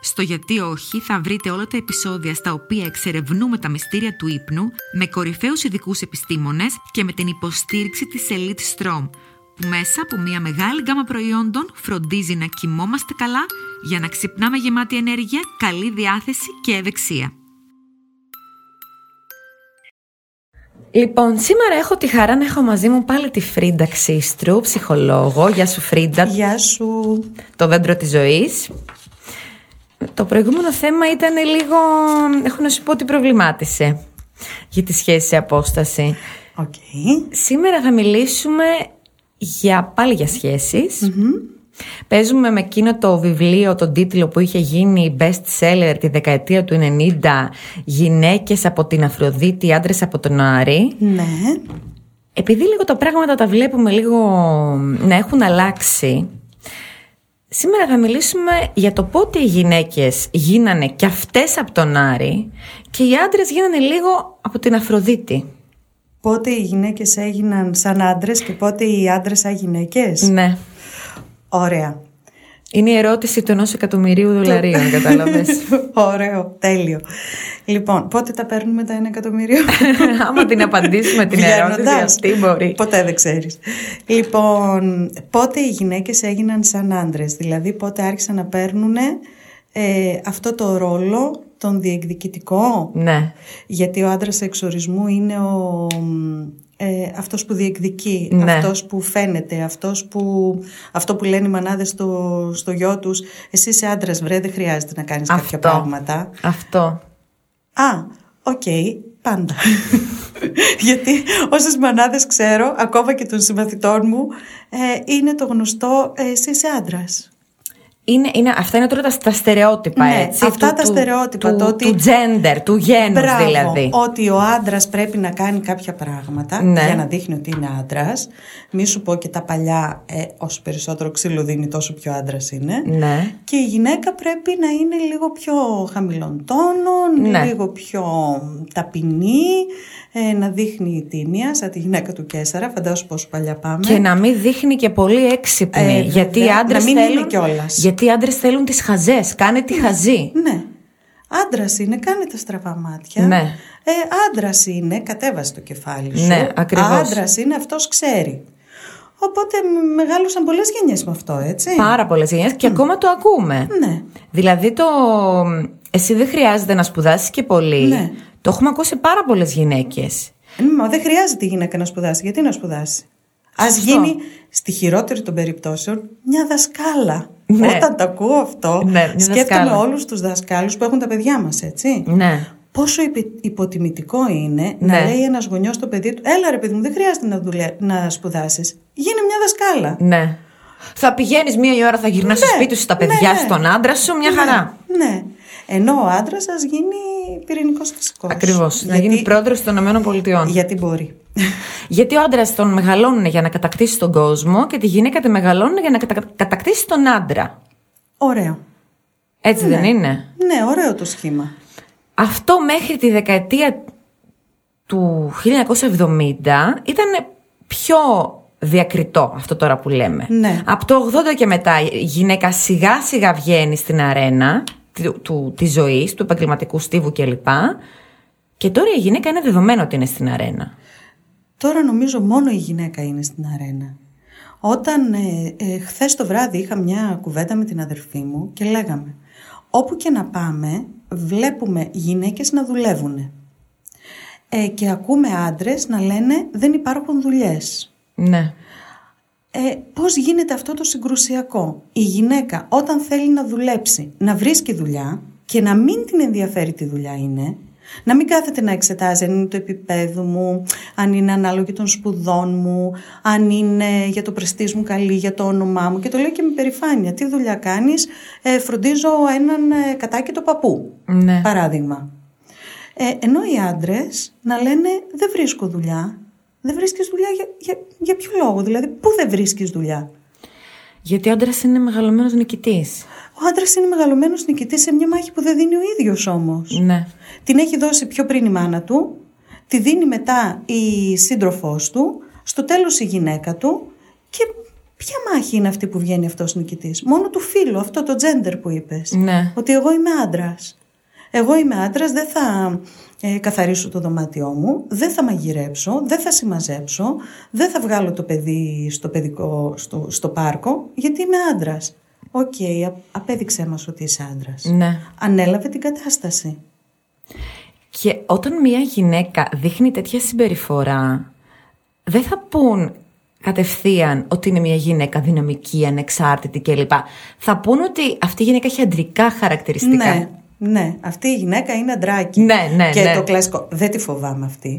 Στο γιατί όχι θα βρείτε όλα τα επεισόδια στα οποία εξερευνούμε τα μυστήρια του ύπνου με κορυφαίους ειδικούς επιστήμονες και με την υποστήριξη της Elite Strom που μέσα από μια μεγάλη γκάμα προϊόντων φροντίζει να κοιμόμαστε καλά για να ξυπνάμε γεμάτοι ενέργεια, καλή διάθεση και ευεξία. Λοιπόν, σήμερα έχω τη χαρά να έχω μαζί μου πάλι τη Φρίντα Ξίστρου, ψυχολόγο. Γεια σου Φρίντα. Γεια σου. Το δέντρο της ζωής. Το προηγούμενο θέμα ήταν λίγο, έχω να σου πω ότι προβλημάτισε για τη σχέση σε απόσταση. Okay. Σήμερα θα μιλήσουμε για, πάλι για σχεσεις Παίζουμε με εκείνο το βιβλίο, τον τίτλο που είχε γίνει best seller τη δεκαετία του 90 «Γυναίκες από την Αφροδίτη, άντρες από τον Άρη». Ναι. Επειδή λίγο τα πράγματα τα βλέπουμε λίγο να έχουν αλλάξει, σήμερα θα μιλήσουμε για το πότε οι γυναίκες γίνανε και αυτές από τον Άρη και οι άντρες γίνανε λίγο από την Αφροδίτη πότε οι γυναίκες έγιναν σαν άντρες και πότε οι άντρες σαν γυναίκες; Ναι. Ωραία. Είναι η ερώτηση του ενός εκατομμυρίου δολαρίων, κατάλαβες. Ωραίο, τέλειο. Λοιπόν, πότε τα παίρνουμε τα ένα εκατομμύριο; Άμα την απαντήσουμε την ερώτηση αυτή μπορεί. Ποτέ δεν ξέρεις. Λοιπόν, πότε οι γυναίκες έγιναν σαν άντρες. Δηλαδή πότε άρχισαν να παίρνουν ε, αυτό το ρόλο τον διεκδικητικό; Ναι. Γιατί ο άντρας εξορισμού είναι ο, ε, αυτός που διεκδικεί, ναι. αυτός που φαίνεται, αυτός που, αυτό που λένε οι μανάδες στο, στο γιο τους εσύ είσαι άντρας βρε, δεν χρειάζεται να κάνεις αυτό, κάποια πράγματα. Αυτό. Α, οκ, πάντα. Γιατί όσες μανάδες ξέρω, ακόμα και των συμμαθητών μου, ε, είναι το γνωστό ε, εσύ είσαι άντρας. Είναι, είναι, αυτά είναι τώρα τα, στερεότυπα, ναι, έτσι. Αυτά τα στερεότυπα. Του, το ότι, του gender, του γένους μπράβο, δηλαδή. Ότι ο άντρας πρέπει να κάνει κάποια πράγματα ναι. για να δείχνει ότι είναι άντρας. Μη σου πω και τα παλιά, ε, όσο περισσότερο ξύλο δίνει, τόσο πιο άντρας είναι. Ναι. Και η γυναίκα πρέπει να είναι λίγο πιο χαμηλών τόνων, ναι. λίγο πιο ταπεινή, ε, να δείχνει τίμια, σαν τη γυναίκα του Κέσσαρα, φαντάζομαι πόσο παλιά πάμε. Και να μην δείχνει και πολύ έξυπνη. Ε, γιατί οι άντρες θέλουν. Γιατί οι άντρες θέλουν τις χαζές. Κάνε τη χαζή. Ναι. Άντρας είναι, κάνε τα στραβά μάτια. Ναι. Ε, Άντρας είναι, κατέβασε το κεφάλι σου. Ναι, ακριβώς. Άντρας είναι, αυτός ξέρει. Οπότε μεγάλωσαν πολλές γενιές με αυτό, έτσι. Πάρα πολλές γενιές και ακόμα το ακούμε. Ναι. Δηλαδή το. Εσύ δεν χρειάζεται να σπουδάσεις και πολύ. Ναι. Το έχουμε ακούσει πάρα πολλές γυναίκες. Ε, μα δεν χρειάζεται η γυναίκα να σπουδάσει. Γιατί να σπουδάσει; Α γίνει στη χειρότερη των περιπτώσεων μια δασκάλα. Ναι. Όταν το ακούω αυτό, ναι, σκέφτομαι όλους τους δασκάλους που έχουν τα παιδιά μας, έτσι. Ναι. Πόσο υποτιμητικό είναι να ναι. λέει ένας γονιός στο παιδί του: Έλα, ρε παιδί μου, δεν χρειάζεται να, δουλε... να σπουδάσεις. Γίνει μια δασκάλα. Ναι. Θα πηγαίνεις μία ώρα, θα γυρνάς ναι, στο σπίτι σου, στα παιδιά ναι, στον άντρα σου, μια χαρά. Ναι. Ενώ ο άντρας σα γίνει πυρηνικός φυσικός. Ακριβώς. Να γίνει πρόεδρος των ΗΠΑ. Γιατί μπορεί. Γιατί ο άντρας τον μεγαλώνουν για να κατακτήσει τον κόσμο και τη γυναίκα τη μεγαλώνουν για να κατακτήσει τον άντρα. Ωραίο. Έτσι ναι. δεν είναι; Ναι, ωραίο το σχήμα. Αυτό μέχρι τη δεκαετία του 1970 ήταν πιο διακριτό αυτό τώρα που λέμε. Ναι. Από το 80 και μετά η γυναίκα σιγά σιγά βγαίνει στην αρένα του, του, της ζωής, του επαγγελματικού στίβου κλπ. Και τώρα η γυναίκα είναι δεδομένο ότι είναι στην αρένα. Τώρα νομίζω μόνο η γυναίκα είναι στην αρένα. Όταν ε, ε, χθες το βράδυ είχα μια κουβέντα με την αδερφή μου και λέγαμε όπου και να πάμε βλέπουμε γυναίκες να δουλεύουν ε, και ακούμε άντρες να λένε δεν υπάρχουν δουλειές. Ναι. Ε, πώς γίνεται αυτό το συγκρουσιακό; Η γυναίκα όταν θέλει να δουλέψει, να βρίσκει δουλειά και να μην την ενδιαφέρει τι δουλειά είναι, να μην κάθεται να εξετάζει αν είναι το επίπεδο μου, αν είναι ανάλογη των σπουδών μου, αν είναι για το πρεστής μου καλή, για το όνομά μου. Και το λέω και με περηφάνεια. Τι δουλειά κάνεις, ε, φροντίζω έναν ε, κατάκητο παππού, ναι. παράδειγμα. Ε, ενώ οι άντρες να λένε δεν βρίσκω δουλειά. Δεν βρίσκεις δουλειά για, για, για ποιο λόγο, δηλαδή πού δεν βρίσκεις δουλειά; Γιατί ο άντρας είναι μεγαλωμένος νικητής. Ο άντρας είναι μεγαλωμένος νικητής σε μια μάχη που δεν δίνει ο ίδιος όμως. Ναι. Την έχει δώσει πιο πριν η μάνα του, τη δίνει μετά η σύντροφός του, στο τέλος η γυναίκα του και ποια μάχη είναι αυτή που βγαίνει αυτός νικητής. Μόνο του φίλου, αυτό το gender που είπες. Ναι. Ότι εγώ είμαι άντρας. Εγώ είμαι άντρας, δεν θα ε, καθαρίσω το δωμάτιό μου, δεν θα μαγειρέψω, δεν θα συμμαζέψω, δεν θα βγάλω το παιδί στο, παιδικό, στο, στο πάρκο, γιατί είμαι άντρας. OK, okay, απέδειξέ μας ότι είσαι άντρας. Ναι. Ανέλαβε την κατάσταση. Και όταν μια γυναίκα δείχνει τέτοια συμπεριφορά, δεν θα πούν κατευθείαν ότι είναι μια γυναίκα δυναμική, ανεξάρτητη κλπ. Θα πούν ότι αυτή η γυναίκα έχει αντρικά χαρακτηριστικά. Ναι, ναι. Αυτή η γυναίκα είναι αντράκι. Ναι, ναι, και ναι. το κλασικό. Δεν τη φοβάμαι αυτή.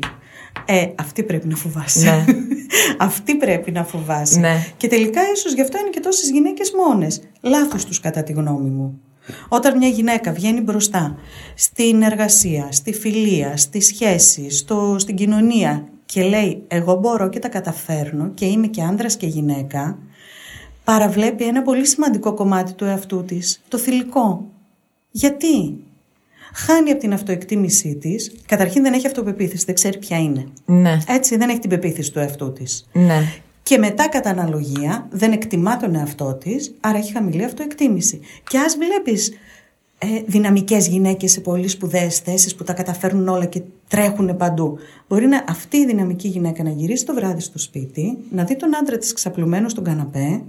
Ε, αυτή πρέπει να φοβάσαι. Ναι. αυτή πρέπει να φοβάσαι. Ναι. Και τελικά ίσως γι' αυτό είναι και τόσες γυναίκες μόνες. Λάθος τους κατά τη γνώμη μου. Όταν μια γυναίκα βγαίνει μπροστά στην εργασία, στη φιλία, στη σχέση, στο, στην κοινωνία και λέει εγώ μπορώ και τα καταφέρνω και είμαι και άνδρας και γυναίκα, παραβλέπει ένα πολύ σημαντικό κομμάτι του εαυτού της, το θηλυκό. Γιατί; Χάνει από την αυτοεκτίμησή της, καταρχήν δεν έχει αυτοπεποίθηση, δεν ξέρει ποια είναι. Ναι. Έτσι δεν έχει την πεποίθηση του εαυτού της. Ναι. Και μετά κατά αναλογία δεν εκτιμά τον εαυτό της, άρα έχει χαμηλή αυτοεκτίμηση. Και ας βλέπεις ε, δυναμικές γυναίκες σε πολύ σπουδαίες θέσεις που τα καταφέρνουν όλα και τρέχουν παντού. Μπορεί να, αυτή η δυναμική γυναίκα να γυρίσει το βράδυ στο σπίτι, να δει τον άντρα της ξαπλωμένο στον καναπέ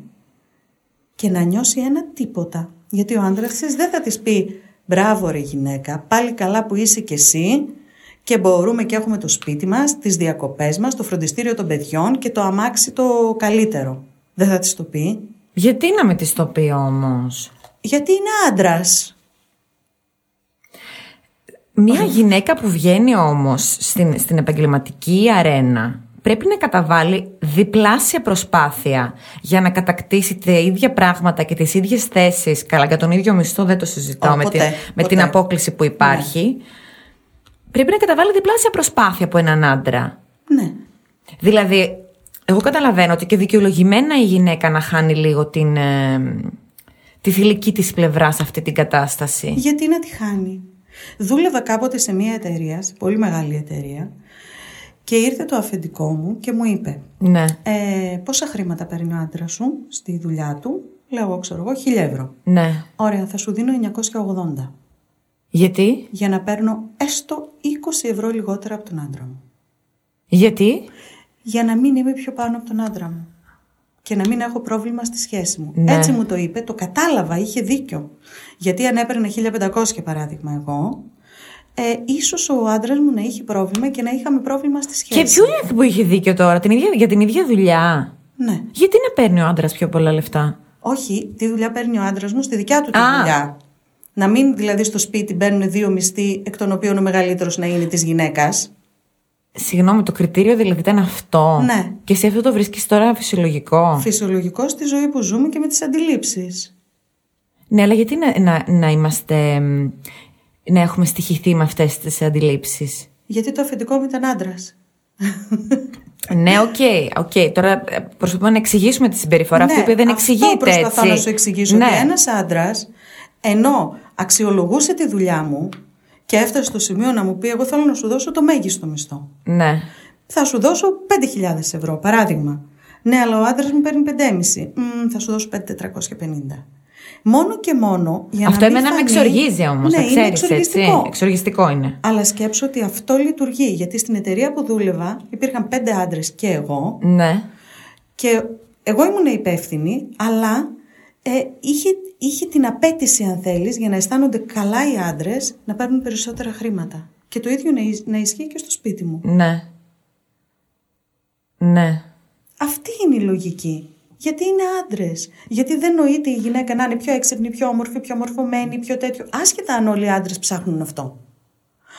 και να νιώσει ένα τίποτα. Γιατί ο άντρας της δεν θα της πει «Μπράβο ρε γυναίκα, πάλι καλά που είσαι κι εσύ και μπορούμε και έχουμε το σπίτι μας, τις διακοπές μας, το φροντιστήριο των παιδιών και το αμάξι το καλύτερο». Δεν θα της το πει. Γιατί να με τη το πει όμως; Γιατί είναι άντρας. Μια γυναίκα που βγαίνει όμως στην, στην επαγγελματική αρένα πρέπει να καταβάλει διπλάσια προσπάθεια για να κατακτήσει τα ίδια πράγματα και τις ίδιες θέσεις. Καλά, για τον ίδιο μισθό δεν το συζητάω Ω, με, ποτέ, την, με ποτέ. την απόκληση που υπάρχει. Πρέπει να καταβάλει διπλάσια προσπάθεια από έναν άντρα. Ναι. Δηλαδή, εγώ καταλαβαίνω ότι και δικαιολογημένα η γυναίκα να χάνει λίγο την, ε, τη θηλυκή της πλευράς σε αυτή την κατάσταση. Γιατί να τη χάνει. Δούλευα κάποτε σε μια εταιρεία, σε πολύ μεγάλη εταιρεία, και ήρθε το αφεντικό μου και μου είπε Ναι, ε, πόσα χρήματα παίρνει ο άντρας σου στη δουλειά του; Λέω εγώ, ξέρω εγώ, 1000 ευρώ. ναι. Ωραία, θα σου δίνω 980 Γιατί; για να παίρνω έστω 20 ευρώ λιγότερα από τον άντρα μου. Γιατί; Για να μην είμαι πιο πάνω από τον άντρα μου. Και να μην έχω πρόβλημα στη σχέση μου. Ναι. Έτσι μου το είπε, το κατάλαβα, είχε δίκιο. Γιατί αν έπαιρνα 1500 για παράδειγμα εγώ, ε, ίσως ο άντρας μου να είχε πρόβλημα και να είχαμε πρόβλημα στη σχέση. Και ποιο είναι αυτό που είχε δίκιο τώρα, την ίδια, για την ίδια δουλειά; Ναι. Γιατί να παίρνει ο άντρας πιο πολλά λεφτά; Όχι, τι δουλειά παίρνει ο άντρας μου στη δικιά του τη Α. δουλειά. Να μην δηλαδή στο σπίτι μπαίνουν δύο μισθοί, εκ των οποίων ο μεγαλύτερος να είναι της γυναίκας; Συγγνώμη, το κριτήριο δηλαδή ήταν αυτό; Ναι. Και εσύ αυτό το βρίσκεις τώρα φυσιολογικό; Φυσιολογικό στη ζωή που ζούμε και με τις αντιλήψεις. Ναι, αλλά γιατί να, να, να είμαστε. μ, να έχουμε στοιχηθεί με αυτές τις αντιλήψεις; Γιατί το αφεντικό μου ήταν άντρας. ναι, οκ, οκ. Τώρα ε, προσπαθούμε να εξηγήσουμε τη συμπεριφορά αυτή που δεν εξηγείται Ναι, Αυτό προσπαθώ έτσι. να σου εξηγήσω. Ναι. Ότι ένας άντρας, ενώ αξιολογούσε τη δουλειά μου και έφτασε στο σημείο να μου πει: Εγώ θέλω να σου δώσω το μέγιστο μισθό. ναι. Θα σου δώσω 5.000 ευρώ, παράδειγμα. Ναι, αλλά ο άντρας μου παίρνει 5,5. Μμ, θα σου δώσω 5.450. Μόνο και μόνο για Αυτό να μην εμένα με φανεί- εξοργίζει όμως, Ναι, να είναι ξέρεις έτσι. εξοργιστικό. Εξοργιστικό είναι. Αλλά σκέψου ότι αυτό λειτουργεί. Γιατί στην εταιρεία που δούλευα υπήρχαν πέντε άντρες και εγώ. Ναι. Και εγώ ήμουν υπεύθυνη, αλλά ε, είχε, είχε την απέτηση, αν θέλεις, για να αισθάνονται καλά οι άντρες να παίρνουν περισσότερα χρήματα. Και το ίδιο να, ι- να ισχύει και στο σπίτι μου. Ναι. Ναι. Αυτή είναι η λογική. Γιατί είναι άντρες; Γιατί δεν νοείται η γυναίκα να είναι πιο έξυπνη, πιο όμορφη, πιο μορφωμένη, πιο τέτοιο; Άσχετα αν όλοι οι άντρες ψάχνουν αυτό.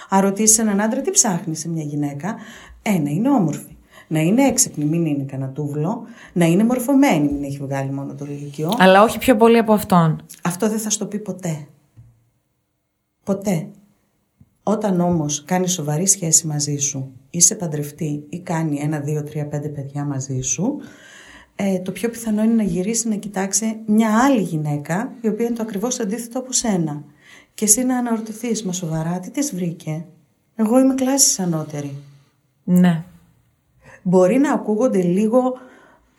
Αν ρωτήσεις έναν άντρα τι ψάχνει σε μια γυναίκα, ε, να είναι όμορφη. Να είναι έξυπνη, μην είναι κανένα τούβλο. Να είναι μορφωμένη, μην έχει βγάλει μόνο το λύκειο. Αλλά όχι πιο πολύ από αυτόν. Αυτό δεν θα στο πει ποτέ. Ποτέ. Όταν όμως κάνει σοβαρή σχέση μαζί σου, είσαι παντρευτή ή κάνει ένα, δύο, τρία, πέντε παιδιά μαζί σου, ε, το πιο πιθανό είναι να γυρίσει να κοιτάξει μια άλλη γυναίκα, η οποία είναι το ακριβώς αντίθετο από σένα. Και εσύ να αναρωτηθείς, μα σοβαρά, τι τις βρήκε; Εγώ είμαι κλάσης ανώτερη. Ναι. Μπορεί να ακούγονται λίγο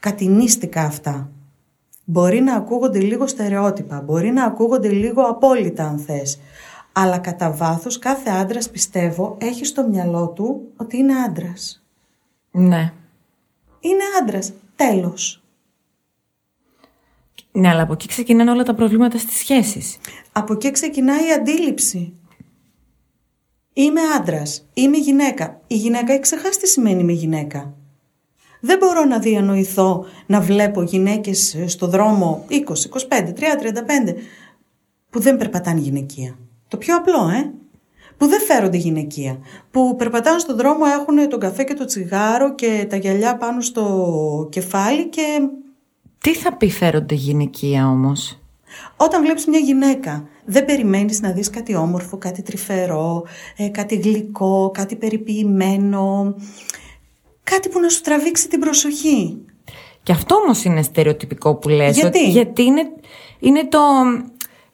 κατηνίστικα αυτά. Μπορεί να ακούγονται λίγο στερεότυπα. Μπορεί να ακούγονται λίγο απόλυτα αν θες. Αλλά κατά βάθος κάθε άντρας πιστεύω έχει στο μυαλό του ότι είναι άντρας. Ναι. Είναι άντρας. Τέλος. Ναι, αλλά από εκεί ξεκινάνε όλα τα προβλήματα στις σχέσεις. Από εκεί ξεκινάει η αντίληψη. Είμαι άντρας. Είμαι γυναίκα. Η γυναίκα έχει ξεχάσει τι σημαίνει είμαι γυναίκα. Δεν μπορώ να διανοηθώ να βλέπω γυναίκες στο δρόμο 20, 25, 30, 35 που δεν περπατάνε γυναικεία. Το πιο απλό, ε! Που δεν φέρονται γυναικεία. Που περπατάνε στον δρόμο, έχουν τον καφέ και το τσιγάρο και τα γυαλιά πάνω στο κεφάλι και... Τι θα πει φέρονται γυναικεία όμως; Όταν βλέπεις μια γυναίκα, δεν περιμένεις να δεις κάτι όμορφο, κάτι τρυφερό, ε, κάτι γλυκό, κάτι περιποιημένο, κάτι που να σου τραβήξει την προσοχή. Και αυτό όμως είναι στερεοτυπικό που λες. Γιατί; ότι- γιατί; είναι, είναι το...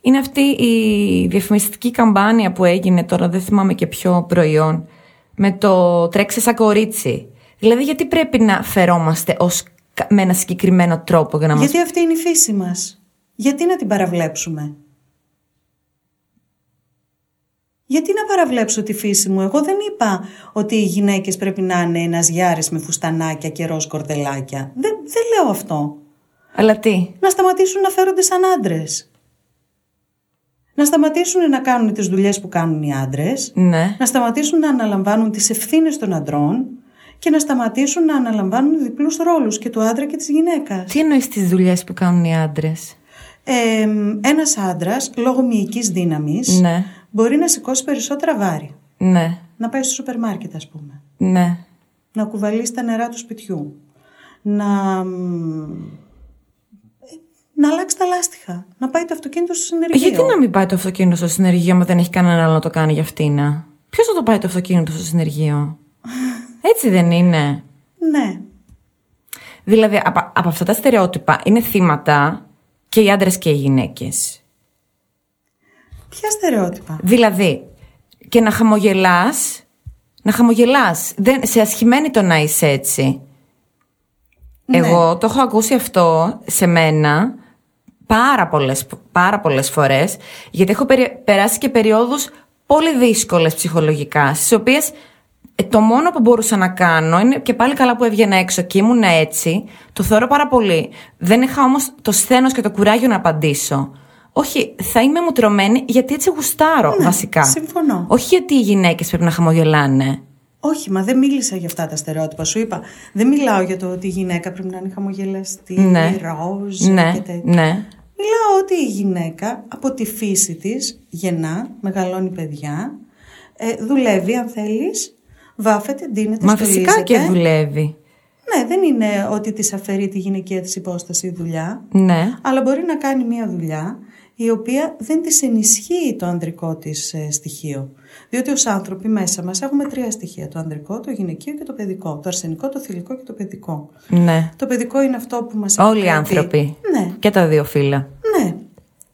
Είναι αυτή η διαφημιστική καμπάνια που έγινε τώρα, δεν θυμάμαι και ποιο προϊόν, με το τρέξε σαν κορίτσι. Δηλαδή γιατί πρέπει να φερόμαστε ως, κα- με ένα συγκεκριμένο τρόπο για να μας... Γιατί αυτή είναι η φύση μας. Γιατί να την παραβλέψουμε; Γιατί να παραβλέψω τη φύση μου; Εγώ δεν είπα ότι οι γυναίκες πρέπει να είναι ένας γιάρης με φουστανάκια και ροζ κορδελάκια. Δεν, δεν λέω αυτό. Αλλά τι; Να σταματήσουν να φέρονται σαν άντρες. Να σταματήσουν να κάνουν τις δουλειές που κάνουν οι άντρες. Ναι. Να σταματήσουν να αναλαμβάνουν τις ευθύνες των αντρών και να σταματήσουν να αναλαμβάνουν διπλούς ρόλους και του άντρα και της γυναίκας. Τι εννοείς τις δουλειές που κάνουν οι άντρες; Ε, ένας άντρας, λόγω μυϊκής δύναμης, Ναι. Μπορεί να σηκώσει περισσότερα βάρη. Ναι. Να πάει στο σούπερ μάρκετ, ας πούμε. Ναι. Να κουβαλήσει τα νερά του σπιτιού. Να... μ, ε, Να αλλάξει τα λάστιχα. Να πάει το αυτοκίνητο στο συνεργείο. Γιατί να μην πάει το αυτοκίνητο στο συνεργείο, μα δεν έχει κανένα άλλο να το κάνει για αυτήν. Ποιος θα το πάει το αυτοκίνητο στο συνεργείο; Έτσι δεν είναι. Ναι. Δηλαδή, από, από αυτά τα στερεότυπα είναι θύματα και οι άντρες και οι γυναίκες. Ποια στερεότυπα; Δηλαδή, και να χαμογελάς. Να χαμογελάς. Σε ασχημένη το να είσαι έτσι. Ναι. Εγώ το έχω ακούσει αυτό σε μένα πάρα πολλές, πάρα πολλές φορές γιατί έχω περι- περάσει και περιόδους πολύ δύσκολες ψυχολογικά στις οποίες ε, το μόνο που μπορούσα να κάνω είναι και πάλι καλά που έβγαινα έξω και ήμουν έτσι το θεωρώ πάρα πολύ δεν είχα όμως το σθένος και το κουράγιο να απαντήσω όχι, θα είμαι μουτρωμένη γιατί έτσι γουστάρω βασικά. Ναι, συμφωνώ. Όχι γιατί οι γυναίκες πρέπει να χαμογελάνε. Όχι, μα δεν μίλησα για αυτά τα στερεότυπα. Σου είπα, δεν μιλάω για το ότι η γυναίκα πρέπει να είναι χαμογελαστή, Ναι. ροζ Ναι, και τέτοια. ναι. Μιλάω ότι η γυναίκα από τη φύση της γεννά, μεγαλώνει παιδιά, ε, δουλεύει αν θέλεις, βάφεται, ντύνεται, Μα φυσικά στολίζεται. και δουλεύει. Ναι, δεν είναι ότι της αφαιρεί τη γυναικεία της υπόσταση η δουλειά, Ναι. αλλά μπορεί να κάνει μια δουλειά η οποία δεν της ενισχύει το ανδρικό της ε, στοιχείο. Διότι ως άνθρωποι μέσα μας έχουμε τρία στοιχεία, το ανδρικό, το γυναικείο και το παιδικό. Το αρσενικό, το θηλυκό και το παιδικό. Ναι. Το παιδικό είναι αυτό που μας Όλοι οι επιτρέπει- άνθρωποι. Ναι, Και τα δύο φύλλα. ναι.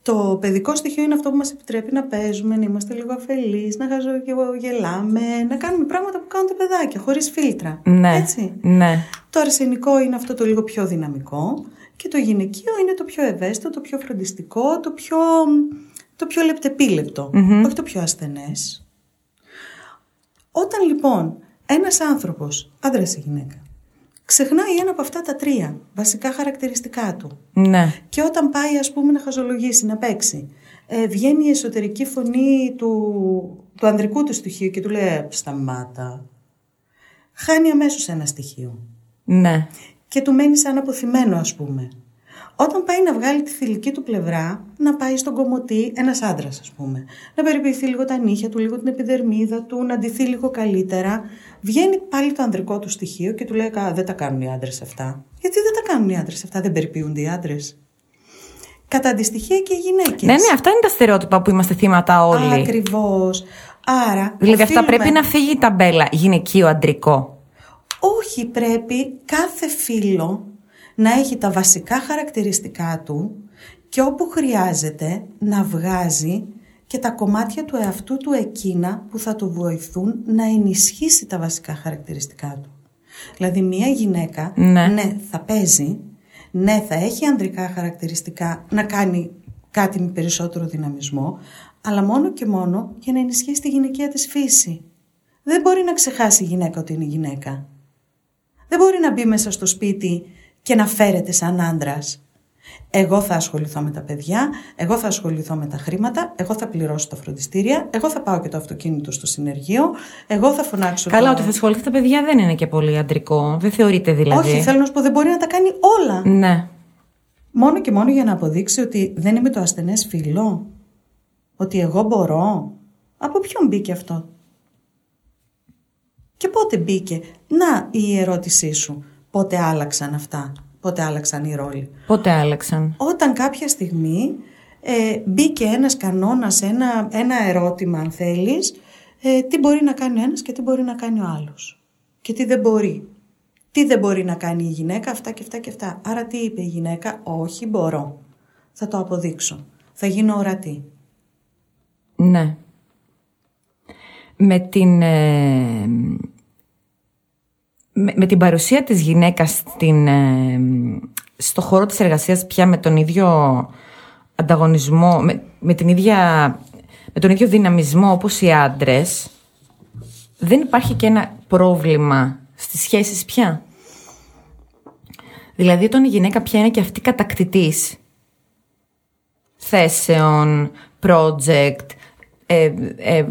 Το παιδικό στοιχείο είναι αυτό που μας επιτρέπει να παίζουμε, να είμαστε λίγο αφελείς, να χαζογελάμε, να κάνουμε πράγματα που κάνουν τα παιδάκια, χωρίς φίλτρα. Ναι. Έτσι. Ναι. Το αρσενικό είναι αυτό το λίγο πιο δυναμικό και το γυναικείο είναι το πιο ευαίσθητο, το πιο φροντιστικό, το πιο, το πιο λεπτεπίλεπτο, όχι το πιο ασθενές. Όταν λοιπόν ένας άνθρωπος, άντρας ή γυναίκα, ξεχνάει ένα από αυτά τα τρία βασικά χαρακτηριστικά του Ναι. και όταν πάει ας πούμε να χαζολογήσει, να παίξει, ε, βγαίνει η εσωτερική φωνή του, του ανδρικού του στοιχείου και του λέει «Ε, σταμάτα. Χάνει αμέσως ένα στοιχείο Ναι. Και του μένει σαν αποθυμένο ας πούμε. Όταν πάει να βγάλει τη θηλυκή του πλευρά, να πάει στον κομμωτή ένας άντρας ας πούμε. Να περιποιηθεί λίγο τα νύχια του, λίγο την επιδερμίδα του, να ντυθεί λίγο καλύτερα. Βγαίνει πάλι το ανδρικό του στοιχείο και του λέει «Α, δεν τα κάνουν οι άντρες αυτά. Γιατί δεν τα κάνουν οι άντρες αυτά, δεν περιποιούνται οι άντρες. Κατά αντιστοιχεία και οι γυναίκες. Ναι, ναι, αυτά είναι τα στερεότυπα που είμαστε θύματα όλοι. Ακριβώς. Άρα. Δηλαδή αυτά οφείλουμε- πρέπει να φύγει η ταμπέλα γυναικείο αντρικό. Όχι, πρέπει κάθε φύλλο να έχει τα βασικά χαρακτηριστικά του και όπου χρειάζεται να βγάζει και τα κομμάτια του εαυτού του εκείνα που θα του βοηθούν να ενισχύσει τα βασικά χαρακτηριστικά του. Δηλαδή μία γυναίκα, Ναι. θα παίζει, ναι θα έχει ανδρικά χαρακτηριστικά να κάνει κάτι με περισσότερο δυναμισμό, αλλά μόνο και μόνο για να ενισχύσει τη γυναικεία της φύση. Δεν μπορεί να ξεχάσει η γυναίκα ότι είναι γυναίκα. Δεν μπορεί να μπει μέσα στο σπίτι και να φέρεται σαν άντρας. Εγώ θα ασχοληθώ με τα παιδιά, εγώ θα ασχοληθώ με τα χρήματα, εγώ θα πληρώσω τα φροντιστήρια, εγώ θα πάω και το αυτοκίνητο στο συνεργείο, εγώ θα φωνάξω. Καλά, το... ότι θα ασχοληθεί τα παιδιά δεν είναι και πολύ αντρικό. Δεν θεωρείται δηλαδή. Όχι, θέλω να σου πω, δεν μπορεί να τα κάνει όλα. Ναι. Μόνο και μόνο για να αποδείξει ότι δεν είμαι το ασθενές φίλο. Ότι εγώ μπορώ. Από ποιον μπήκε αυτό; Και πότε μπήκε; Να η ερώτησή σου. Πότε άλλαξαν αυτά; Πότε άλλαξαν οι ρόλοι; Πότε άλλαξαν; Όταν κάποια στιγμή ε, μπήκε ένας κανόνας, ένα, ένα ερώτημα αν θέλεις, ε, τι μπορεί να κάνει ο ένας και τι μπορεί να κάνει ο άλλος. Και τι δεν μπορεί. Τι δεν μπορεί να κάνει η γυναίκα, αυτά και αυτά και αυτά. Άρα τι είπε η γυναίκα, όχι μπορώ. Θα το αποδείξω. Θα γίνω ορατή. Ναι. Με την, ε, με, με την παρουσία της γυναίκας στην, ε, στο χώρο της εργασίας πια με τον ίδιο ανταγωνισμό, με, με, την ίδια, με τον ίδιο δυναμισμό όπως οι άντρες, δεν υπάρχει και ένα πρόβλημα στις σχέσεις πια. Δηλαδή όταν η γυναίκα πια είναι και αυτή κατακτητής θέσεων, project, ε, ε,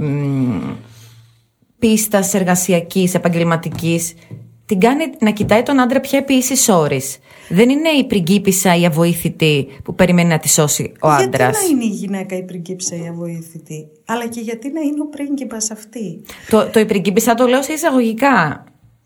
μ, πίστας εργασιακής, επαγγελματικής, την κάνει να κοιτάει τον άντρα πια επί ίσης όρης. Δεν είναι η πριγκίπισσα η αβοήθητη που περιμένει να τη σώσει ο άντρας. Γιατί να είναι η γυναίκα η πριγκίψα η αβοήθητη, αλλά και γιατί να είναι ο πρίγκιπας αυτή; Το, το η πριγκίπισσα το λέω σε εισαγωγικά.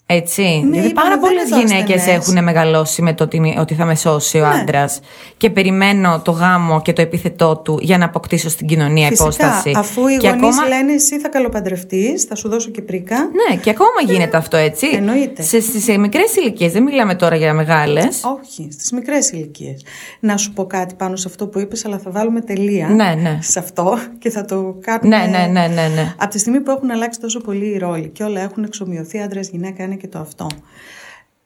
Έτσι. Γιατί είπαμε, πάρα δεν πολλές είναι γυναίκες ασθενές. έχουν μεγαλώσει με το ότι, ότι θα με σώσει ο Ναι. άντρας και περιμένω το γάμο και το επίθετό του για να αποκτήσω στην κοινωνία Φυσικά, υπόσταση. αφού οι και γονείς ακόμα, λένε εσύ θα καλοπαντρευτείς, θα σου δώσω και πρίκα. Ναι, και ακόμα γίνεται αυτό έτσι. εννοείται. Σε, σε, σε μικρές ηλικίες, δεν μιλάμε τώρα για μεγάλες. Όχι, στις μικρές ηλικίες. Να σου πω κάτι πάνω σε αυτό που είπες, αλλά θα βάλουμε τελεία Ναι, ναι. σε αυτό και θα το κάνουμε. Ναι, ναι, ναι, ναι, ναι. Από τη στιγμή που έχουν αλλάξει τόσο πολύ οι ρόλοι και όλα έχουν εξομοιωθεί, άντρα-γυναίκα είναι και το αυτό.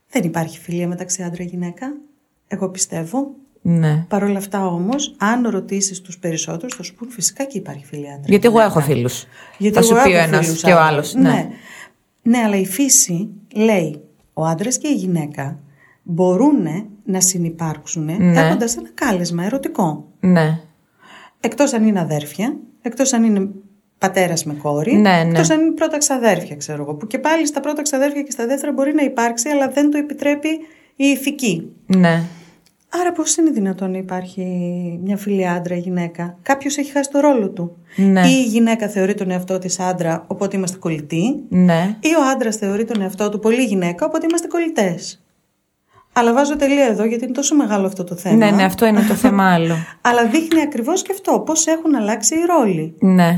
Δεν υπάρχει φιλία μεταξύ άντρα-γυναίκα. Εγώ πιστεύω. ναι. Παρ' όλα αυτά όμως, αν ρωτήσεις τους περισσότερους, θα σου πούν φυσικά και υπάρχει φιλία άντρα. Γιατί εγώ έχω φίλους. Γιατί Θα σου εγώ πει ο έχω ένας φίλους και ο άντρες. άλλος. Ναι. Ναι. ναι, αλλά η φύση λέει ο άντρας και η γυναίκα μπορούν να συνυπάρξουν Ναι. έχοντας ένα κάλεσμα ερωτικό. ναι. Εκτός αν είναι αδέρφια, εκτός αν είναι πατέρας με κόρη, Ναι, ναι. εκτός αν είναι πρώτα ξαδέρφια, ξέρω εγώ. Που και πάλι στα πρώτα ξαδέρφια και στα δεύτερα μπορεί να υπάρξει, αλλά δεν το επιτρέπει η ηθική. ναι. Άρα πώς είναι δυνατόν να υπάρχει μια φίλη άντρα-γυναίκα. Κάποιος έχει χάσει το ρόλο του. Ναι. Ή η γυναίκα θεωρεί τον εαυτό της άντρα, οπότε είμαστε κολλητοί. ναι. Ή ο άντρας θεωρεί τον εαυτό του πολύ γυναίκα, οπότε είμαστε κολλητές. Αλλά βάζω τελεία εδώ γιατί είναι τόσο μεγάλο αυτό το θέμα. Ναι, ναι, αυτό είναι το θέμα άλλο. Αλλά δείχνει ακριβώς και αυτό, πώς έχουν αλλάξει οι ρόλοι. Ναι.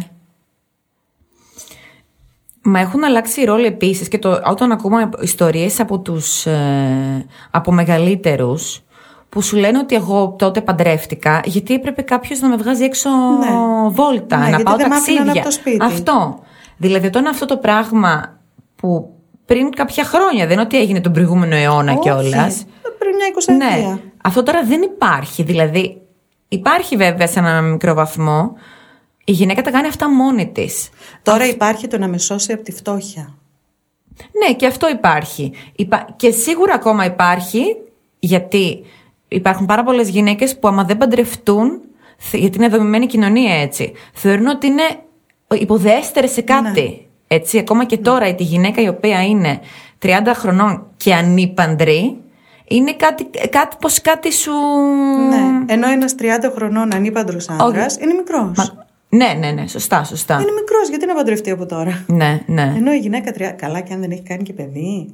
Μα έχουν αλλάξει οι ρόλοι επίσης και το, όταν ακούμε ιστορίες από τους ε, από μεγαλύτερους που σου λένε ότι εγώ τότε παντρεύτηκα γιατί έπρεπε κάποιος να με βγάζει έξω Ναι. βόλτα, Ναι, να γιατί πάω δεν μ' άφηναν ταξίδια. από το σπίτι. Αυτό. Δηλαδή όταν αυτό το πράγμα που πριν κάποια χρόνια, δεν είναι ότι έγινε τον προηγούμενο αιώνα κιόλας. Όχι, Πριν μια εικοσαετία. Ναι. Αυτό τώρα δεν υπάρχει. Δηλαδή, υπάρχει βέβαια σε ένα μικρό βαθμό. Η γυναίκα τα κάνει αυτά μόνη της. Τώρα υπάρχει το να με σώσει από τη φτώχεια. Ναι, και αυτό υπάρχει. Υπά- Και σίγουρα ακόμα υπάρχει, γιατί υπάρχουν πάρα πολλές γυναίκες που άμα δεν παντρευτούν, θε- γιατί είναι δομημένη η κοινωνία έτσι, θεωρούν ότι είναι υποδέστερες σε κάτι. Έτσι, ακόμα και τώρα η τη γυναίκα η οποία είναι 30 χρονών και ανήπαντρη, είναι κάτι, κάτι πως κάτι σου... Ναι. Ενώ ένας 30 χρονών ανήπαντρος άντρα είναι μικρός. Μα- Ναι, ναι, ναι, σωστά, σωστά. Είναι μικρός, γιατί να παντρευτεί από τώρα; Ναι, ναι. Ενώ η γυναίκα 30. Καλά, και αν δεν έχει κάνει και παιδί.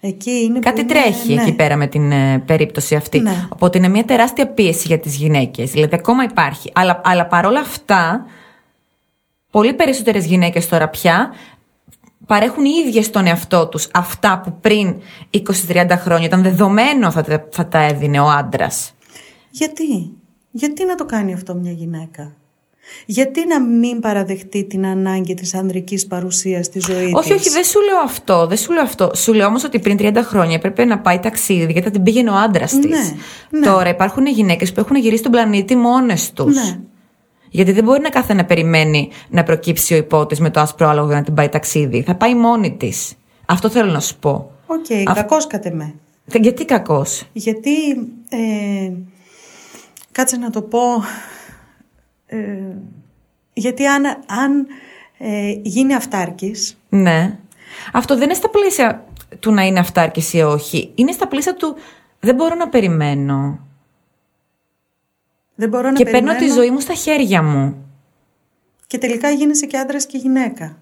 Εκεί είναι. Κάτι που είναι- τρέχει ναι. εκεί πέρα με την ε, περίπτωση αυτή. Ναι. Οπότε είναι μια τεράστια πίεση για τις γυναίκες. Δηλαδή ακόμα υπάρχει. Αλλά, αλλά παρόλα αυτά Πολύ περισσότερες γυναίκες τώρα πια παρέχουν οι ίδιες στον εαυτό τους αυτά που πριν 20-30 χρόνια ήταν δεδομένο θα, τα- θα τα έδινε ο άντρας. Γιατί, γιατί να το κάνει αυτό μια γυναίκα; Γιατί να μην παραδεχτεί την ανάγκη της ανδρικής παρουσίας στη ζωή Όχι, της; όχι, δεν σου λέω αυτό. Δεν σου λέω αυτό. Σου λέω όμως ότι πριν 30 χρόνια έπρεπε να πάει ταξίδι γιατί θα την πήγαινε ο άντρας της. Ναι, ναι. Τώρα υπάρχουν γυναίκες που έχουν γυρίσει τον πλανήτη μόνες τους. Ναι. Γιατί δεν μπορεί να κάθε να περιμένει να προκύψει ο υπότης με το άσπρο άλογο για να την πάει ταξίδι. Θα πάει μόνη της. Αυτό θέλω να σου πω. Οκ, Αυ- κακός κατ' εμέ. Γιατί κακός; Γιατί, ε, κάτσε να το πω, ε, γιατί αν, αν ε, γίνει αυτάρκης, Ναι. Αυτό δεν είναι στα πλαίσια του να είναι αυτάρκης ή όχι. Είναι στα πλαίσια του δεν μπορώ να περιμένω. δεν μπορώ να και παίρνω περιμένω τη ζωή μου στα χέρια μου. και τελικά γίνεσαι και άντρας και γυναίκα.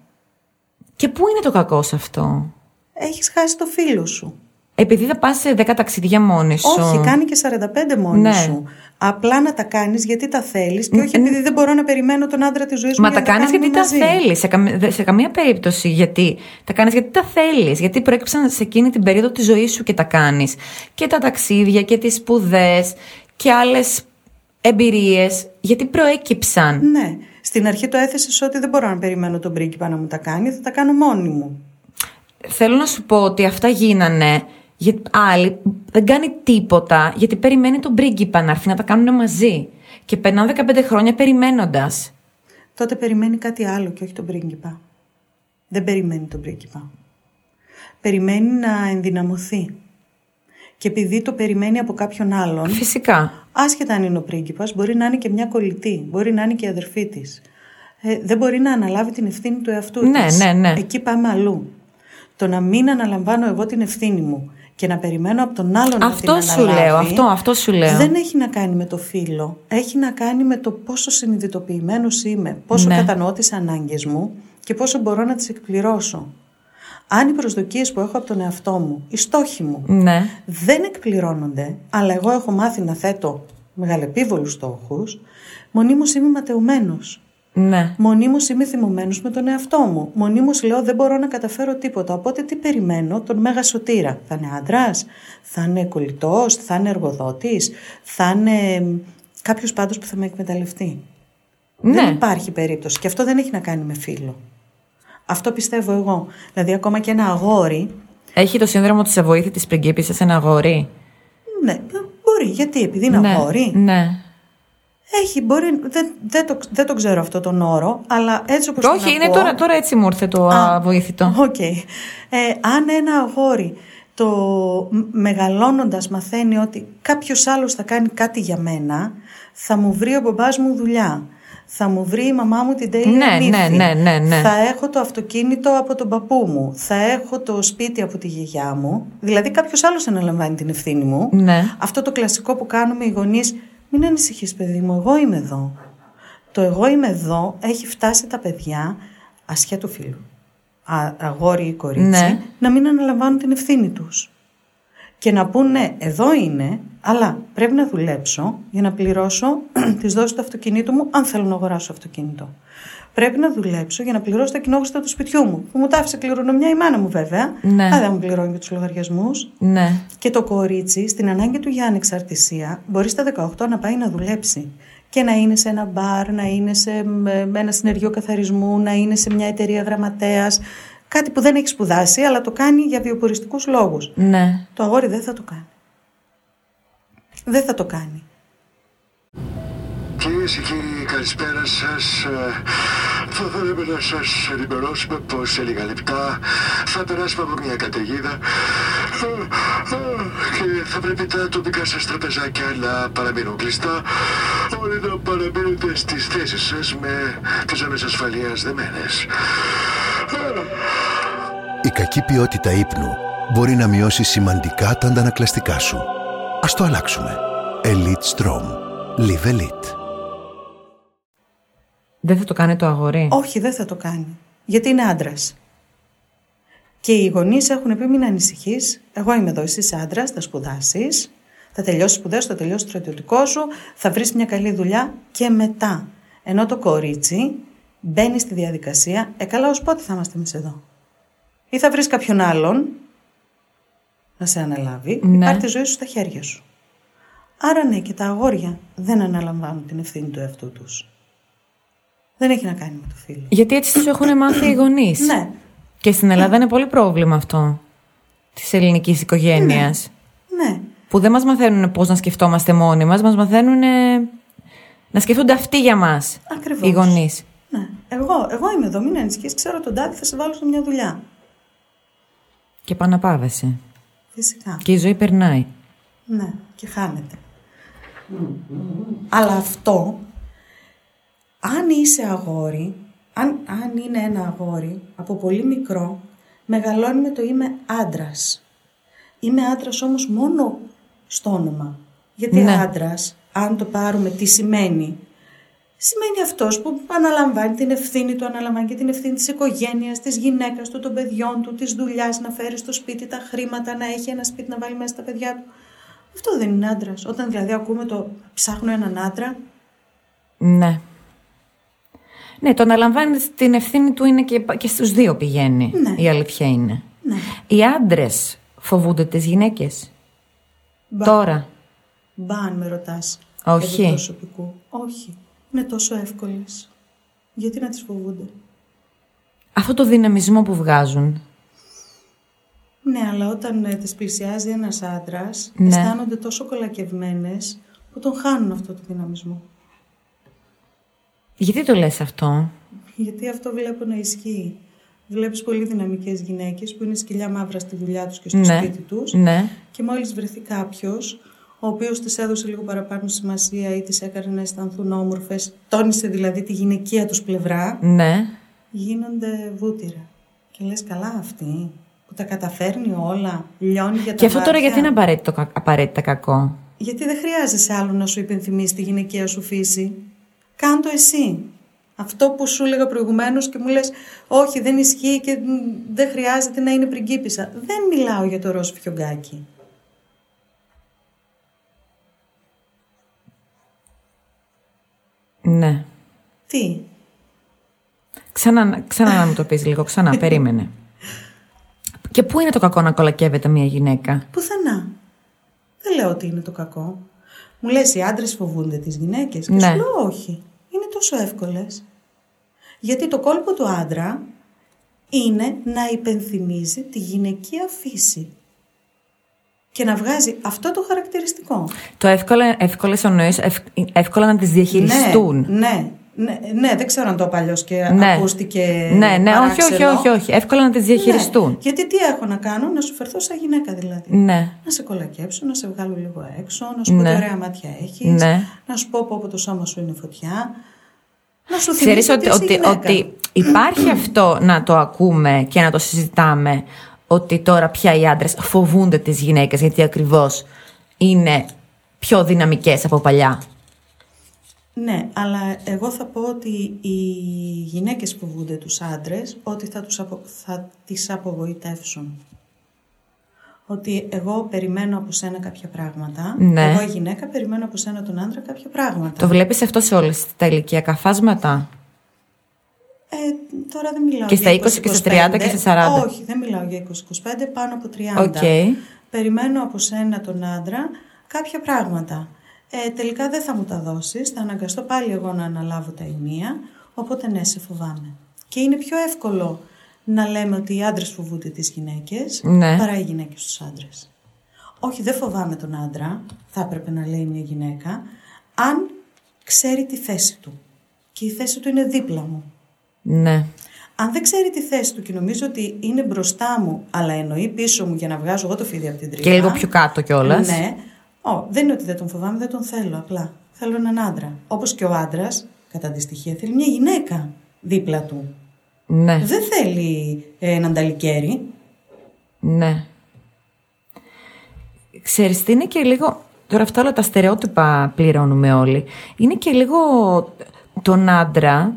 Και πού είναι το κακό σε αυτό; Έχεις χάσει το φίλο σου. Επειδή θα πας σε 10 ταξίδια μόνη σου. Όχι, κάνει και 45 μόνη Ναι. σου. Απλά να τα κάνεις γιατί τα θέλεις και όχι επειδή δεν μπορώ να περιμένω τον άντρα της ζωής μου Μα τα για να κάνεις κάνουμε γιατί τα μαζί. θέλεις. Σε, καμ- δε- σε καμία περίπτωση γιατί. Τα κάνεις γιατί τα θέλεις. Γιατί προέκυψαν σε εκείνη την περίοδο της ζωής σου και τα κάνεις. Και τα ταξίδια και τις σπουδές και άλλες εμπειρίες. Γιατί προέκυψαν. Ναι. Στην αρχή το έθεσες ότι δεν μπορώ να περιμένω τον πρίγκιπα να μου τα κάνει, θα τα κάνω μόνη μου. Θέλω να σου πω ότι αυτά γίνανε. Γιατί άλλοι δεν κάνει τίποτα γιατί περιμένει τον πρίγκιπα να έρθει να τα κάνουν μαζί. Και περνάνε 15 χρόνια περιμένοντας. τότε περιμένει κάτι άλλο και όχι τον πρίγκιπα. Δεν περιμένει τον πρίγκιπα. Περιμένει να ενδυναμωθεί. Και επειδή το περιμένει από κάποιον άλλον, Φυσικά. άσχετα αν είναι ο πρίγκιπας, μπορεί να είναι και μια κολλητή, μπορεί να είναι και η αδερφή της. Ε, δεν μπορεί να αναλάβει την ευθύνη του εαυτού Ναι, της. ναι, ναι. Εκεί πάμε αλλού. Το να μην αναλαμβάνω εγώ την ευθύνη μου και να περιμένω από τον άλλον να την Αυτό σου αναλάβει, λέω. Αυτό, αυτό σου λέω. δεν έχει να κάνει με το φίλο. Έχει να κάνει με το πόσο συνειδητοποιημένος είμαι, πόσο Ναι. κατανοώ τις ανάγκες μου και πόσο μπορώ να τις εκπληρώσω. Αν οι προσδοκίες που έχω από τον εαυτό μου, οι στόχοι μου, Ναι. δεν εκπληρώνονται, αλλά εγώ έχω μάθει να θέτω μεγαλεπίβολους στόχους, μονίμως είμαι ματαιωμένος. Ναι. Μονίμως είμαι θυμωμένος με τον εαυτό μου. Μονίμως λέω δεν μπορώ να καταφέρω τίποτα. Οπότε τι περιμένω, τον Μέγα Σωτήρα. Θα είναι άντρας, θα είναι κολλητός, θα είναι εργοδότης, θα είναι κάποιος πάντως που θα με εκμεταλλευτεί; Ναι. Δεν υπάρχει περίπτωση. Και αυτό δεν έχει να κάνει με φίλο. Αυτό πιστεύω εγώ. Δηλαδή ακόμα και ένα αγόρι, Έχει το σύνδρομο της αβοήθητης πριγκίπισσας ένα αγόρι; ναι, μπορεί. Γιατί, επειδή είναι ναι. αγόρι. Ναι. Έχει, μπορεί, δεν, δεν, το, δεν το ξέρω αυτό τον όρο, αλλά έτσι όπως τον Όχι, είναι ακούω- τώρα, τώρα έτσι μου ήρθε το Α, αβοήθητο. Οκ. Ε, αν ένα αγόρι το μ- μεγαλώνοντας μαθαίνει ότι κάποιος άλλος θα κάνει κάτι για μένα, θα μου βρει ο μπαμπάς μου δουλειά. Θα μου βρει η μαμά μου την τέλεια Ναι, νύφη. ναι, ναι, ναι, ναι. Θα έχω το αυτοκίνητο από τον παππού μου. Θα έχω το σπίτι από τη γιαγιά μου. Δηλαδή κάποιος άλλος αναλαμβάνει την ευθύνη μου. Ναι. Αυτό το κλασικό που κάνουμε οι γονείς, μην ανησυχείς παιδί μου, εγώ είμαι εδώ. Το εγώ είμαι εδώ έχει φτάσει τα παιδιά, ασχέτου φίλου, α, αγόρι ή κορίτσι, Ναι. να μην αναλαμβάνουν την ευθύνη τους. Και να πούν ναι, εδώ είναι, αλλά πρέπει να δουλέψω για να πληρώσω τις δόσεις του αυτοκινήτου μου, αν θέλω να αγοράσω αυτοκίνητο. Πρέπει να δουλέψω για να πληρώσω τα κοινόχρηστα του σπιτιού μου, που μου τα άφησε κληρονομιά η μάνα μου βέβαια, Ναι. αλλά δεν μου πληρώνει και τους λογαριασμούς. Ναι. Και το κορίτσι, στην ανάγκη του για ανεξαρτησία, μπορεί στα 18 να πάει να δουλέψει. Και να είναι σε ένα μπαρ, να είναι σε με ένα συνεργείο καθαρισμού, να είναι σε μια εταιρεία γραμματέας. Κάτι που δεν έχει σπουδάσει, αλλά το κάνει για βιοποριστικούς λόγους. Ναι. Το αγόρι δεν θα το κάνει. Δεν θα το κάνει. Κυρίες και κύριοι, καλησπέρα σας. Θα θέλαμε να σας ενημερώσουμε πως σε λίγα λεπτά θα περάσουμε από μια καταιγίδα και θα πρέπει τα τοπικά σας τραπεζάκια να παραμείνουν κλειστά. Όλοι να παραμείνετε στις θέσεις σας με τις ζώνε ασφαλείας δεμένες. Η κακή ποιότητα ύπνου μπορεί να μειώσει σημαντικά τα αντανακλαστικά σου. Ας το αλλάξουμε. Elite Strom. Live Elite. Δεν θα το κάνει το αγόρι; Όχι, δεν θα το κάνει. Γιατί είναι άντρας. Και οι γονείς έχουν πει: Μην ανησυχείς. Εγώ είμαι εδώ. Εσύ είσαι άντρας, θα σπουδάσεις. Θα τελειώσεις σπουδές, θα τελειώσει το στρατιωτικό σου. Θα βρεις μια καλή δουλειά και μετά. Ενώ το κορίτσι μπαίνει στη διαδικασία, ε καλά ως πότε θα είμαστε εμείς εδώ; Ή θα βρεις κάποιον άλλον να σε αναλάβει, Ναι. υπάρχει τη ζωή σου στα χέρια σου. Άρα ναι, και τα αγόρια δεν αναλαμβάνουν την ευθύνη του εαυτού τους. Δεν έχει να κάνει με το φίλο. Γιατί έτσι τους έχουν μάθει οι γονείς. Ναι, Και στην Ελλάδα είναι πολύ πρόβλημα αυτό της ελληνικής οικογένειας. ναι. Που δεν μας μαθαίνουν πώς να σκεφτόμαστε μόνοι μας, μας μαθαίνουν ε, να σκεφτούνται αυτοί για μας. Ακριβώς. Οι γονείς. ναι. Εγώ, εγώ είμαι εδώ, μην ανησυχείς, ξέρω τον τάδι, θα σε βάλω σε μια δουλειά. Και παναπάβεσαι. Φυσικά. Και η ζωή περνάει. Ναι, και χάνεται. Αλλά αυτό, αν είσαι αγόρι, αν, αν είναι ένα αγόρι από πολύ μικρό, μεγαλώνει με το είμαι άντρας. Είμαι άντρας όμως μόνο στο όνομα. Γιατί Ναι. άντρας, αν το πάρουμε τι σημαίνει, σημαίνει αυτός που αναλαμβάνει την ευθύνη του, αναλαμβάνει και την ευθύνη της οικογένειας, της γυναίκας του, των παιδιών του, της δουλειάς, να φέρει στο σπίτι τα χρήματα, να έχει ένα σπίτι να βάλει μέσα τα παιδιά του. Αυτό δεν είναι άντρας. Όταν δηλαδή ακούμε το ψάχνω έναν άντρα, Ναι. Ναι, το αναλαμβάνει την ευθύνη του είναι και, και στους δύο πηγαίνει. Ναι. Η αλήθεια είναι. ναι. Οι άντρες φοβούνται τις γυναίκες. Μπα, Τώρα. Μπα, αν με ρωτάς. Όχι. προσωπικού. Όχι. Είναι τόσο εύκολες. Γιατί να τις φοβούνται; Αυτό το δυναμισμό που βγάζουν. Ναι, αλλά όταν ε, τις πλησιάζει ένας άντρας, Ναι. αισθάνονται τόσο κολακευμένες που τον χάνουν αυτό το δυναμισμό. Γιατί το λες αυτό; Γιατί αυτό βλέπω να ισχύει. Βλέπεις πολύ δυναμικές γυναίκες που είναι σκυλιά μαύρα στη δουλειά τους και στο Ναι. σπίτι τους Ναι. και μόλις βρεθεί κάποιος ο οποίος τις έδωσε λίγο παραπάνω σημασία ή τις έκανε να αισθανθούν όμορφες, τόνισε δηλαδή τη γυναικεία τους πλευρά, Ναι. γίνονται βούτυρα. Και λες καλά αυτή που τα καταφέρνει όλα, λιώνει για τα Και αυτό τώρα βάθια. γιατί είναι απαραίτητο, κα- απαραίτητα κακό; Γιατί δεν χρειάζεσαι άλλο να σου υπενθυμίσει τη γυναικεία σου φύση. Κάν το εσύ. Αυτό που σου έλεγα προηγουμένως και μου λες όχι δεν ισχύει και μ, δεν χρειάζεται να είναι πριγκίπισσα. Δεν μιλάω για το ροζ φιωγκάκι. Ναι. Τι; Ξανά, ξανά να μου το πεις λίγο, ξανά, περίμενε. Και πού είναι το κακό να κολακεύεται μια γυναίκα; Πουθενά. Δεν λέω ότι είναι το κακό. Μου λες οι άντρες φοβούνται τις γυναίκες. Και Ναι. σου λέω όχι. Είναι τόσο εύκολες. Γιατί το κόλπο του άντρα είναι να υπενθυμίζει τη γυναικεία φύση. Και να βγάζει αυτό το χαρακτηριστικό. Το εύκολο, εύκολες εννοείς, ευ, εύκολα να τις διαχειριστούν. Ναι, ναι, ναι, ναι, δεν ξέρω αν το παλιός και Ναι. ακούστηκε. Ναι, ναι, όχι, όχι, παράξενο. όχι, όχι. Εύκολα να τις διαχειριστούν. Ναι. Γιατί τι έχω να κάνω, να σου φερθώ σαν γυναίκα δηλαδή. Ναι. Να σε κολακέψω, να σε βγάλω λίγο έξω, να σου πω Ναι. τι ωραία μάτια έχεις, Ναι. να σου πω πω το σώμα σου είναι φωτιά, να σου Ξέρεις θυμίσω ότι, ότι, είσαι ότι, γυναίκα. ότι υπάρχει αυτό να το ακούμε και να το συζητάμε ότι τώρα πια οι άντρες φοβούνται τις γυναίκες γιατί ακριβώς είναι πιο δυναμικές από παλιά. Ναι, αλλά εγώ θα πω ότι οι γυναίκες φοβούνται τους άντρες ότι θα, τους απο... θα τις απογοητεύσουν. Ότι εγώ περιμένω από σένα κάποια πράγματα, Ναι. εγώ η γυναίκα περιμένω από σένα τον άντρα κάποια πράγματα. Το βλέπεις αυτό σε όλες τα ηλικιακά φάσματα. Ε, τώρα δεν μιλάω Και για στα 20 και στα 30 και στα 40. Όχι, δεν μιλάω για 20-25, πάνω από 30. Οκ. Περιμένω από σένα τον άντρα κάποια πράγματα. Ε, τελικά δεν θα μου τα δώσεις, θα αναγκαστώ πάλι εγώ να αναλάβω τα ηνία, οπότε ναι, σε φοβάμαι. Και είναι πιο εύκολο να λέμε ότι οι άντρες φοβούνται τις γυναίκες, Ναι. παρά οι γυναίκες τους άντρες. Όχι, δεν φοβάμαι τον άντρα, θα έπρεπε να λέει μια γυναίκα, αν ξέρει τη θέση του. Και η θέση του είναι δίπλα μου. Ναι. Αν δεν ξέρει τη θέση του και νομίζω ότι είναι μπροστά μου, αλλά εννοεί πίσω μου για να βγάζω εγώ το φίδι από την τρίχα. Και λίγο πιο κάτω κιόλας. Ναι. Ω, δεν είναι ότι δεν τον φοβάμαι, δεν τον θέλω απλά. Θέλω έναν άντρα. Όπως και ο άντρας, κατά αντιστοιχεία, θέλει μια γυναίκα δίπλα του. Ναι. Δεν θέλει ε, έναν ταλικέρι. Ναι. Ξέρεις τι είναι και λίγο... Τώρα αυτά όλα τα στερεότυπα πληρώνουμε όλοι. Είναι και λίγο τον άντρα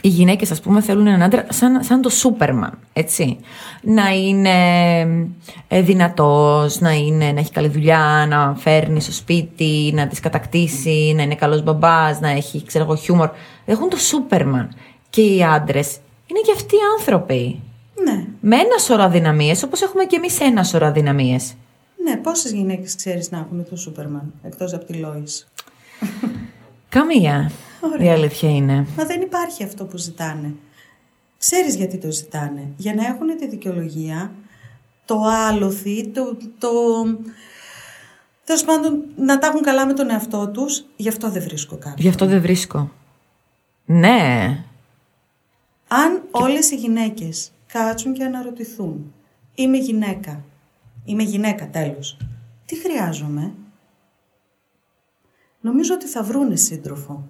οι γυναίκες ας πούμε θέλουν έναν άντρα σαν, σαν το Σούπερμαν, έτσι. Να είναι ε, δυνατός, να, είναι, να έχει καλή δουλειά, να φέρνει στο σπίτι, να τις κατακτήσει, να είναι καλός μπαμπάς, να έχει ξέρω εγώ χιούμορ. Έχουν το Σούπερμαν. Και οι άντρες είναι και αυτοί οι άνθρωποι. Ναι. Με ένα σωρό αδυναμίες, όπως έχουμε και εμείς ένα σωρό αδυναμίες. Ναι, πόσες γυναίκες ξέρεις να έχουν το Σούπερμαν, εκτός από τη Λόης; Καμία. Ωραία. Η αλήθεια είναι. Μα δεν υπάρχει αυτό που ζητάνε. Ξέρεις γιατί το ζητάνε. Για να έχουν τη δικαιολογία, το άλοθη, το... το... Τέλος πάντων, να τα έχουν καλά με τον εαυτό τους, γι' αυτό δεν βρίσκω κάποιον. Γι' αυτό δεν βρίσκω. Ναι. Αν όλες οι γυναίκες κάτσουν και αναρωτηθούν, είμαι γυναίκα, είμαι γυναίκα τέλος, τι χρειάζομαι, νομίζω ότι θα βρούνε σύντροφο.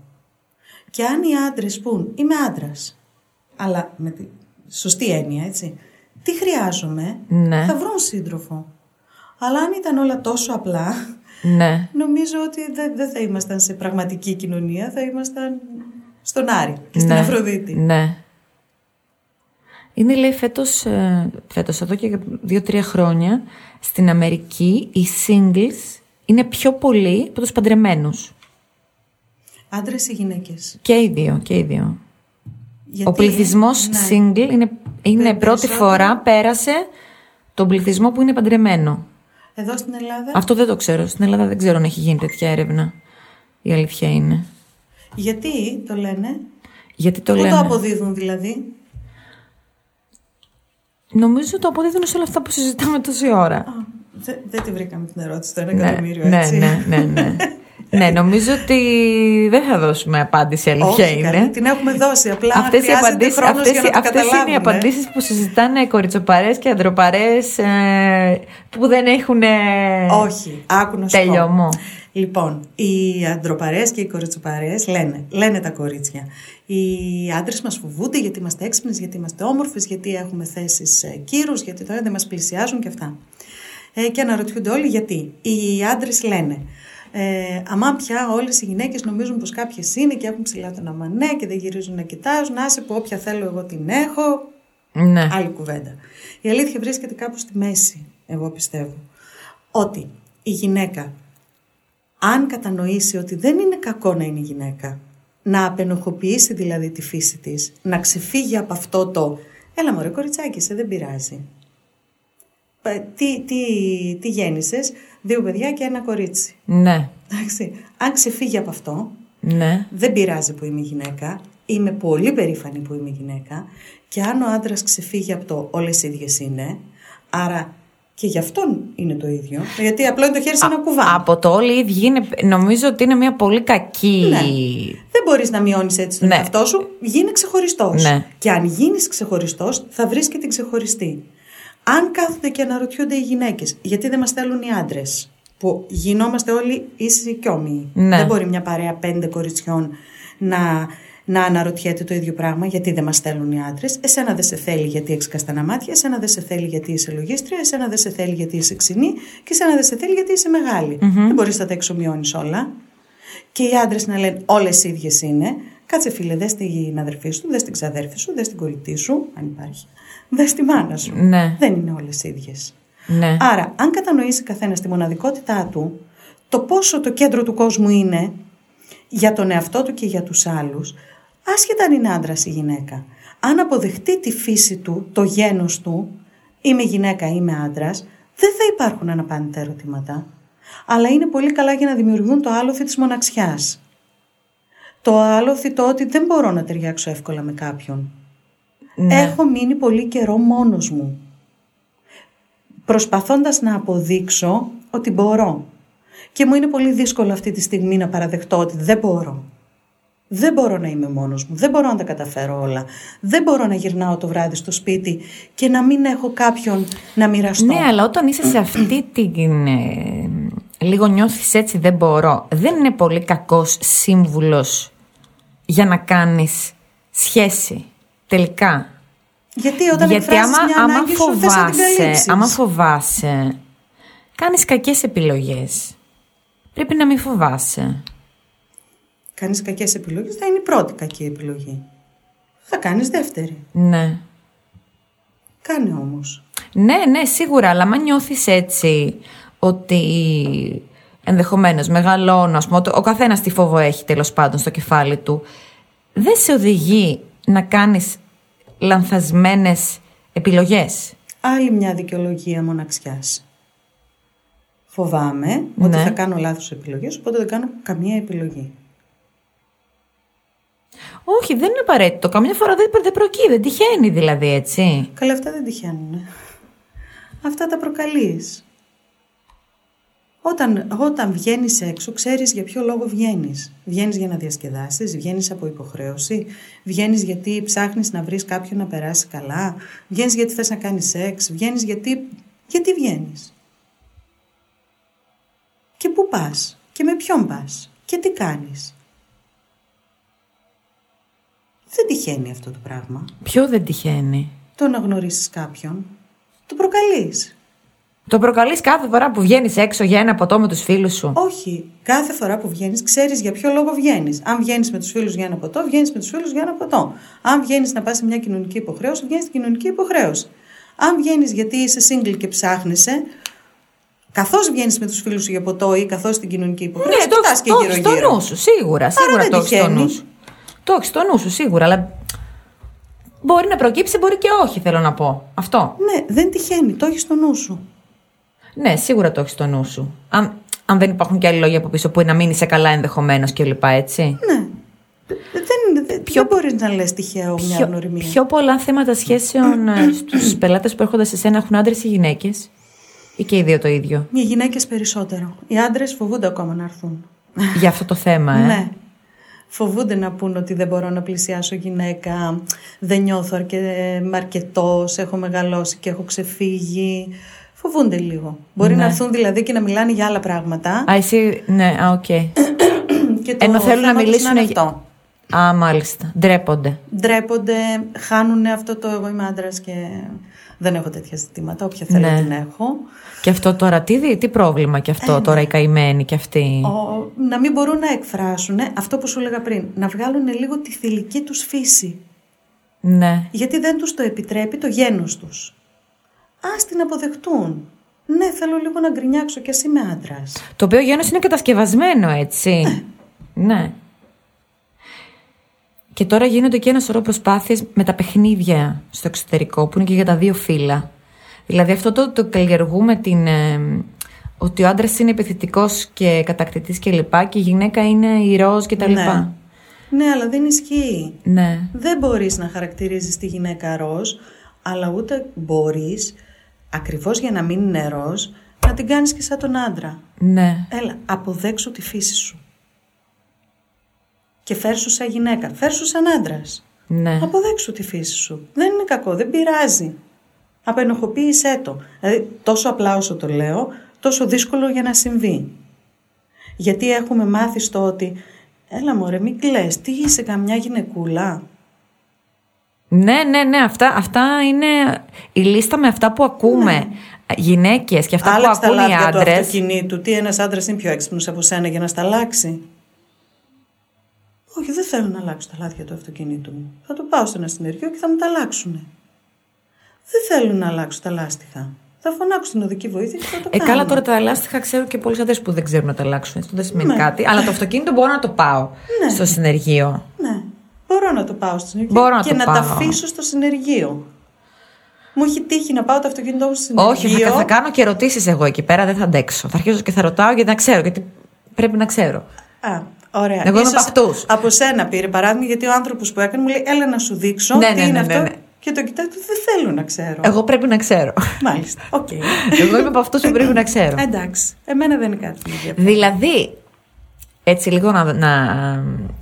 Και αν οι άντρες πούν, είμαι άντρας, αλλά με τη σωστή έννοια, έτσι, τι χρειάζομαι, Ναι. θα βρουν σύντροφο. Αλλά αν ήταν όλα τόσο απλά, Ναι. νομίζω ότι δεν δεν θα ήμασταν σε πραγματική κοινωνία, θα ήμασταν στον Άρη και στην ναι. Αφροδίτη. Ναι. Είναι λέει φέτος, ε, φέτος εδώ και δύο-τρία χρόνια στην Αμερική οι singles είναι πιο πολλοί από τους παντρεμένους. Άντρες ή γυναίκες; Και οι δύο, και οι δύο. Γιατί, Ο πληθυσμός ναι. single είναι, είναι Πε- πρώτη περισσότερο. φορά πέρασε τον πληθυσμό που είναι παντρεμένο. Εδώ στην Ελλάδα; Αυτό δεν το ξέρω. Στην Ελλάδα δεν ξέρω αν έχει γίνει τέτοια έρευνα. Η αλήθεια είναι. Γιατί το λένε; Γιατί το Πού λένε; το αποδίδουν δηλαδή; Νομίζω το αποδίδουν σε όλα αυτά που συζητάμε τόση ώρα. Α, δεν, δεν τη βρήκαμε την ερώτηση στο ένα Ναι, εκατομμύριο, ναι, έτσι. ναι, ναι, ναι. ναι, νομίζω ότι δεν θα δώσουμε απάντηση, αλήθεια Όχι, είναι. καλή, την έχουμε δώσει. Απλά Αυτές, οι χρειάζεται απαντήσεις, χρόνος αυτές, για να το αυτές είναι οι καταλάβουμε. απαντήσεις που συζητάνε κοριτσοπαρές και ανδροπαρές ε, που δεν έχουν ε, Όχι, άκου να σου τελειωμό. πω. Λοιπόν, οι αντροπαρές και οι κοριτσοπαρές λένε, λένε τα κορίτσια. Οι άντρες μας φοβούνται γιατί είμαστε έξυπνες, γιατί είμαστε όμορφες, γιατί έχουμε θέσεις ε, κύρους, γιατί τώρα δεν μας πλησιάζουν και αυτά. Ε, και αναρωτιούνται όλοι γιατί. Οι άντρες λένε, ε, αμά πια όλες οι γυναίκες νομίζουν πως κάποιες είναι και έχουν ψηλά τον αμανέ και δεν γυρίζουν να κοιτάζουν, άσε που όποια θέλω εγώ την έχω, Ναι. Άλλη κουβέντα. Η αλήθεια βρίσκεται κάπου στη μέση, εγώ πιστεύω. Ότι η γυναίκα, αν κατανοήσει ότι δεν είναι κακό να είναι γυναίκα, να απενοχοποιήσει δηλαδή τη φύση της, να ξεφύγει από αυτό το «Έλα μωρέ κοριτσάκι, σε δεν πειράζει». Ε, Τι, τι, τι γέννησες, δύο παιδιά και ένα κορίτσι. Ναι, Εντάξει. Αν ξεφύγει από αυτό, ναι. δεν πειράζει που είμαι γυναίκα. Είμαι πολύ περήφανη που είμαι γυναίκα. Και αν ο άντρας ξεφύγει από το όλες ίδιες είναι, άρα και γι' αυτόν είναι το ίδιο. Γιατί απλό είναι το χέρι σε ένα κουβά. Από το όλοι οι ίδιοι είναι, νομίζω ότι είναι μια πολύ κακή. Ναι. Δεν μπορείς να μειώνεις έτσι τον Ναι. εαυτό σου. Γίνε ξεχωριστός. Ναι. Και αν γίνεις ξεχωριστός, θα βρεις και την ξεχωριστή. Αν κάθονται και αναρωτιούνται οι γυναίκες, γιατί δεν μας θέλουν οι άντρες, που γινόμαστε όλοι ίσοι και όμοιοι. Ναι. Δεν μπορεί μια παρέα πέντε κοριτσιών να, να αναρωτιέται το ίδιο πράγμα, γιατί δεν μας θέλουν οι άντρες. Εσένα δεν σε θέλει γιατί έχεις καστανά μάτια, εσένα δεν σε θέλει γιατί είσαι λογίστρια, εσένα δεν σε θέλει γιατί είσαι ξινή και εσένα δεν σε θέλει γιατί είσαι μεγάλη. Δεν μπορείς να τα εξομοιώνεις όλα. Και οι άντρες να λένε όλες οι ίδιες είναι. Κάτσε φίλε, δες την αδερφή σου, δες την ξαδέρφη σου, δες την κολλητή σου, αν υπάρχει. Δες τη μάνα σου. Ναι. Δεν είναι όλες ίδιες. Ναι. Άρα, αν κατανοήσει καθένας τη μοναδικότητά του, το πόσο το κέντρο του κόσμου είναι για τον εαυτό του και για τους άλλους, άσχετα αν είναι άντρας ή γυναίκα. Αν αποδεχτεί τη φύση του, το γένος του, είμαι γυναίκα, είμαι άντρας, δεν θα υπάρχουν αναπάντητα ερωτήματα. Αλλά είναι πολύ καλά για να δημιουργούν το άλοθη της μοναξιάς. Το άλοθη το ότι δεν μπορώ να ταιριάξω εύκολα με κάποιον. Έχω μείνει πολύ καιρό μόνος μου προσπαθώντας να αποδείξω ότι μπορώ. Και μου είναι πολύ δύσκολο αυτή τη στιγμή να παραδεχτώ ότι δεν μπορώ. Δεν μπορώ να είμαι μόνος μου, δεν μπορώ να τα καταφέρω όλα. Δεν μπορώ να γυρνάω το βράδυ στο σπίτι και να μην έχω κάποιον να μοιραστώ. Ναι, αλλά όταν είσαι σε αυτή την. ε, λίγο νιώθεις έτσι δεν μπορώ. Δεν είναι πολύ κακός σύμβουλος για να κάνεις σχέση. Τελικά. Γιατί όταν Γιατί εκφράζεις άμα, μια άμα ανάγκη σου θες να την φοβάσαι, καλύψεις. άμα φοβάσαι, κάνεις κακές επιλογές. Πρέπει να μην φοβάσαι. Κάνεις κακές επιλογές, θα είναι η πρώτη κακή επιλογή. Θα κάνεις δεύτερη. Ναι. Κάνε όμως. Ναι, ναι, σίγουρα, αλλά αν νιώθεις έτσι ότι ενδεχομένως μεγαλώνω, ας πούμε, ο καθένας τι φόβο έχει τέλος πάντων στο κεφάλι του, δεν σε οδηγεί να κάνεις λανθασμένες επιλογές. Άλλη μια δικαιολογία μοναξιάς. Φοβάμαι ότι Ναι. θα κάνω λάθος επιλογές, οπότε δεν κάνω καμία επιλογή. Όχι, δεν είναι απαραίτητο. Καμιά φορά δεν, δεν προκύει, δεν τυχαίνει δηλαδή, έτσι. Καλά, αυτά δεν τυχαίνουν. Αυτά τα προκαλείς. Όταν, όταν βγαίνεις έξω, ξέρεις για ποιο λόγο βγαίνεις. Βγαίνεις για να διασκεδάσεις, βγαίνεις από υποχρέωση, βγαίνεις γιατί ψάχνεις να βρεις κάποιον να περάσει καλά, βγαίνεις γιατί θες να κάνεις σεξ, βγαίνεις γιατί... Γιατί βγαίνεις. Και πού πας, και με ποιον πας, και τι κάνεις. Δεν τυχαίνει αυτό το πράγμα. Ποιο δεν τυχαίνει; Το να γνωρίσεις κάποιον, το προκαλείς. Το προκαλείς κάθε φορά που βγαίνεις έξω για ένα ποτό με τους φίλους σου; Όχι. Κάθε φορά που βγαίνεις, ξέρεις για ποιο λόγο βγαίνεις. Αν βγαίνεις με τους φίλους για ένα ποτό, βγαίνεις με τους φίλους για ένα ποτό. Αν βγαίνεις να πας σε μια κοινωνική υποχρέωση, βγαίνεις στην κοινωνική υποχρέωση. Αν βγαίνεις γιατί είσαι single και ψάχνεσαι, καθώς βγαίνεις με τους φίλους σου για ποτό ή καθώς στην κοινωνική υποχρέωση, Ναι, το κοιτάς έχεις- και το έχεις στο γύρω-γύρω. νου σου, σίγουρα. Σίγουρα δεν το έχεις στο τυχαίνει. νου σου. Το έχεις στο νου σου, σίγουρα, αλλά μπορεί να προκύψει, μπορεί και όχι, θέλω να πω. Αυτό. Ναι, δεν τυχαίνει. Το έχεις στο νου σου. Ναι, σίγουρα το έχεις στο νου σου. Αν, αν δεν υπάρχουν και άλλοι λόγοι από πίσω που είναι να μείνει σε καλά ενδεχομένως κλπ. Έτσι. Ναι. Δεν, δεν, δεν μπορείς να λες τυχαίο μια Πιο, γνωριμία. πιο πολλά θέματα σχέσεων στους πελάτες που έρχονται σε σένα έχουν άντρες ή γυναίκες; Ή και οι δύο το ίδιο; Οι γυναίκες περισσότερο. Οι άντρες φοβούνται ακόμα να έρθουν. Για αυτό το θέμα, ε. Ναι. Φοβούνται να πούν ότι δεν μπορώ να πλησιάσω γυναίκα, δεν νιώθω αρκε... αρκετός, έχω μεγαλώσει και έχω ξεφύγει. Φοβούνται λίγο. Μπορεί Ναι. να έρθουν δηλαδή και να μιλάνε για άλλα πράγματα. Α, εσύ, ναι, α, οκ. και το Ενώ θέλουν να θέμα τους μιλήσουν είναι για- αυτό. Α, μάλιστα. Ντρέπονται. Ντρέπονται, χάνουν αυτό το εγώ είμαι άντρας και δεν έχω τέτοια ζητήματα. Όποια θέλω Ναι. την έχω. Και αυτό τώρα, τι, τι πρόβλημα και αυτό τώρα, οι καημένοι και αυτοί; Ο, να μην μπορούν να εκφράσουν αυτό που σου έλεγα πριν. Να βγάλουν λίγο τη θηλυκή τους φύση. Ναι. Γιατί δεν τους το επιτρέπει το γένος τους. Ας την αποδεχτούν. Ναι, θέλω λίγο να γκρινιάξω και εσύ είμαι άντρας. Το οποίο γένος είναι κατασκευασμένο, έτσι. ναι. Και τώρα γίνονται και ένα σωρό προσπάθειες με τα παιχνίδια στο εξωτερικό, που είναι και για τα δύο φύλλα. Δηλαδή αυτό το, το καλλιεργούμε την... ε, ότι ο άντρας είναι επιθετικός και κατακτητής και λοιπά και η γυναίκα είναι ηρώος και τα λοιπά. Ναι, αλλά δεν ισχύει. Ναι. Δεν μπορείς να χαρακτηρίζεις τη γυναίκα ροζ, αλλά ούτε μπορείς, ακριβώς για να μην είναι ροζ, να την κάνεις και σαν τον άντρα. Ναι. Έλα, αποδέξου τη φύση σου. Και φέρσου σαν γυναίκα, φέρσου σαν άντρας. Ναι. Αποδέξου τη φύση σου. Δεν είναι κακό, δεν πειράζει. Απενοχοποίησέ το. Δηλαδή, τόσο απλά όσο το λέω, τόσο δύσκολο για να συμβεί. Γιατί έχουμε μάθει στο ότι, έλα μωρέ μην κλαις, τι είσαι καμιά γυναικούλα. Ναι, ναι, ναι. Αυτά, αυτά είναι η λίστα με αυτά που ακούμε. Γυναίκες και αυτά Ναι. Άλλαξε που τα ακούν οι λάδια του άντρες. αυτοκινήτου. Τι ένας άντρας είναι πιο έξυπνος από σένα για να στα αλλάξει. Όχι, δεν θέλω να αλλάξω τα λάδια του αυτοκινήτου μου. Θα το πάω σε ένα συνεργείο και θα μου τα αλλάξουν. Δεν θέλω να αλλάξω τα λάστιχα. Θα φωνάξω την οδική βοήθεια και θα το Ε, κάνω. καλά, τώρα τα λάστιχα ξέρω και πολλοί άντρες που δεν ξέρουν να τα αλλάξουν. Αυτό δεν σημαίνει Ναι. κάτι. Αλλά το αυτοκίνητο μπορώ να το πάω Ναι. στο συνεργείο. Ναι, μπορώ να το πάω στο συνεργείο Μπορώ να και το να πάω. τα αφήσω στο συνεργείο. Μου έχει τύχει να πάω το αυτοκίνητό μου στο συνεργείο. Όχι, θα, θα κάνω και ερωτήσεις εγώ εκεί πέρα, δεν θα αντέξω. Θα αρχίσω και θα ρωτάω γιατί να ξέρω. Γιατί πρέπει να ξέρω. Α, ωραία. Εγώ είμαι Ίσως από αυτούς. Από σένα πήρε παράδειγμα, γιατί ο άνθρωπος που έκανε μου λέει: Έλα να σου δείξω Ναι, τι ναι, είναι ναι, αυτό. ναι, ναι. Και το κοιτάει του, δεν θέλω να ξέρω. Εγώ πρέπει να ξέρω. Μάλιστα. Οκ. εγώ είμαι από αυτούς που πρέπει να ξέρω. Εντάξει. Εμένα δεν είναι κάτι που με ενδιαφέρει. δηλαδή, έτσι λίγο να, να.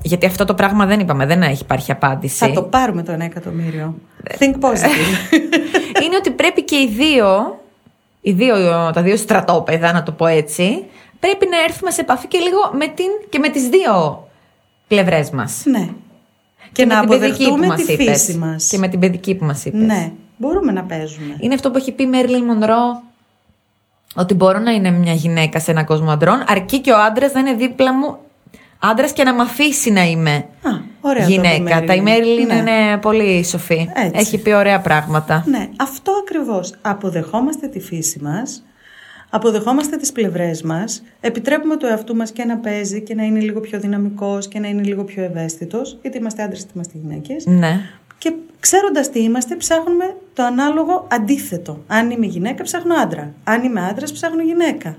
Γιατί αυτό το πράγμα δεν είπαμε, δεν έχει υπάρχει απάντηση. Θα το πάρουμε το ένα εκατομμύριο. Ε, Think positive. είναι ότι πρέπει και οι δύο, οι δύο, τα δύο στρατόπεδα, να το πω έτσι, πρέπει να έρθουμε σε επαφή και λίγο με, την, και με τις δύο πλευρές μας. ναι. Και, να με την παιδική που αποδεχτούμε μας τη είπες. φύση μας. Και με την παιδική που μας είπες. Ναι. Μπορούμε να παίζουμε. Είναι αυτό που έχει πει η Μέρλιν Μονρό, ότι μπορώ να είναι μια γυναίκα σε έναν κόσμο αντρών, αρκεί και ο άντρας να είναι δίπλα μου άντρας και να μ' αφήσει να είμαι Α, ωραία το γυναίκα. η Τα η Μέριλιν Ναι. είναι πολύ σοφή. Έτσι. Έχει πει ωραία πράγματα. Ναι, αυτό ακριβώς. Αποδεχόμαστε τη φύση μας, αποδεχόμαστε τις πλευρές μας, επιτρέπουμε το εαυτού μας και να παίζει και να είναι λίγο πιο δυναμικός και να είναι λίγο πιο ευαίσθητος, γιατί είμαστε άντρες είτε είμαστε γυναίκες. Ναι. Και ξέροντας τι είμαστε, ψάχνουμε το ανάλογο αντίθετο. Αν είμαι γυναίκα, ψάχνω άντρα. Αν είμαι άντρας, ψάχνω γυναίκα.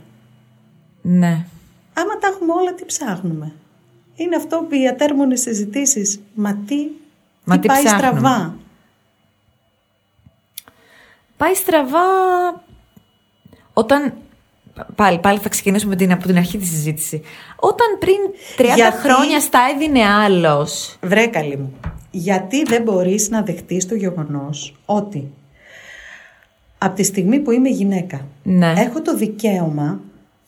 Ναι. Άμα τα έχουμε όλα, τι ψάχνουμε; Είναι αυτό που οι ατέρμονες συζητήσεις. Μα τι, Μα τι τι πάει ψάχνουμε; στραβά. Πάει στραβά όταν. Πάλι, πάλι θα ξεκινήσουμε με την, από την αρχή τη συζήτηση. Όταν πριν 30 Γιατί- χρόνια στα έδινε άλλος. Βρε καλή μου. Γιατί δεν μπορείς να δεχτείς το γεγονός ότι από τη στιγμή που είμαι γυναίκα Ναι. έχω το δικαίωμα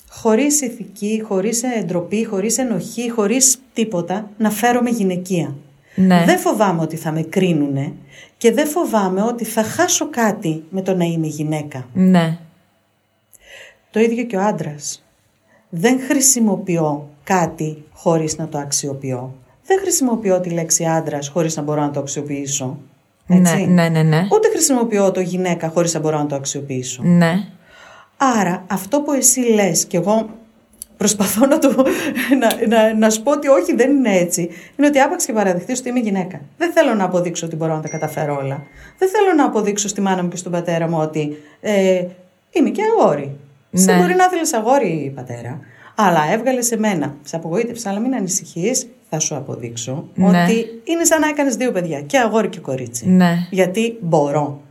χωρίς ηθική, χωρίς εντροπή, χωρίς ενοχή, χωρίς τίποτα να φέρομαι γυναικεία. Ναι. Δεν φοβάμαι ότι θα με κρίνουνε και δεν φοβάμαι ότι θα χάσω κάτι με το να είμαι γυναίκα. Ναι. Το ίδιο και ο άντρας. Δεν χρησιμοποιώ κάτι χωρίς να το αξιοποιώ. Δεν χρησιμοποιώ τη λέξη άντρας χωρίς να μπορώ να το αξιοποιήσω. Έτσι. Ναι, ναι, ναι, ναι. Ούτε χρησιμοποιώ το γυναίκα χωρίς να μπορώ να το αξιοποιήσω. Ναι. Άρα αυτό που εσύ λες και εγώ προσπαθώ να, το, να, να, να σου πω ότι όχι δεν είναι έτσι είναι ότι άπαξ και παραδεχτείς ότι είμαι γυναίκα. Δεν θέλω να αποδείξω ότι μπορώ να τα καταφέρω όλα. Δεν θέλω να αποδείξω στη μάνα μου και στον πατέρα μου ότι ε, είμαι και αγόρι. Εσύ Ναι. μπορεί να θέλεις αγόρι πατέρα αλλά έβγαλε σε μένα. Σε απογοήτευσε, αλλά μην ανησυχείς. Θα σου αποδείξω Ναι. ότι είναι σαν να έκανες δύο παιδιά, και αγόρι και κορίτσι. Ναι. Γιατί μπορώ.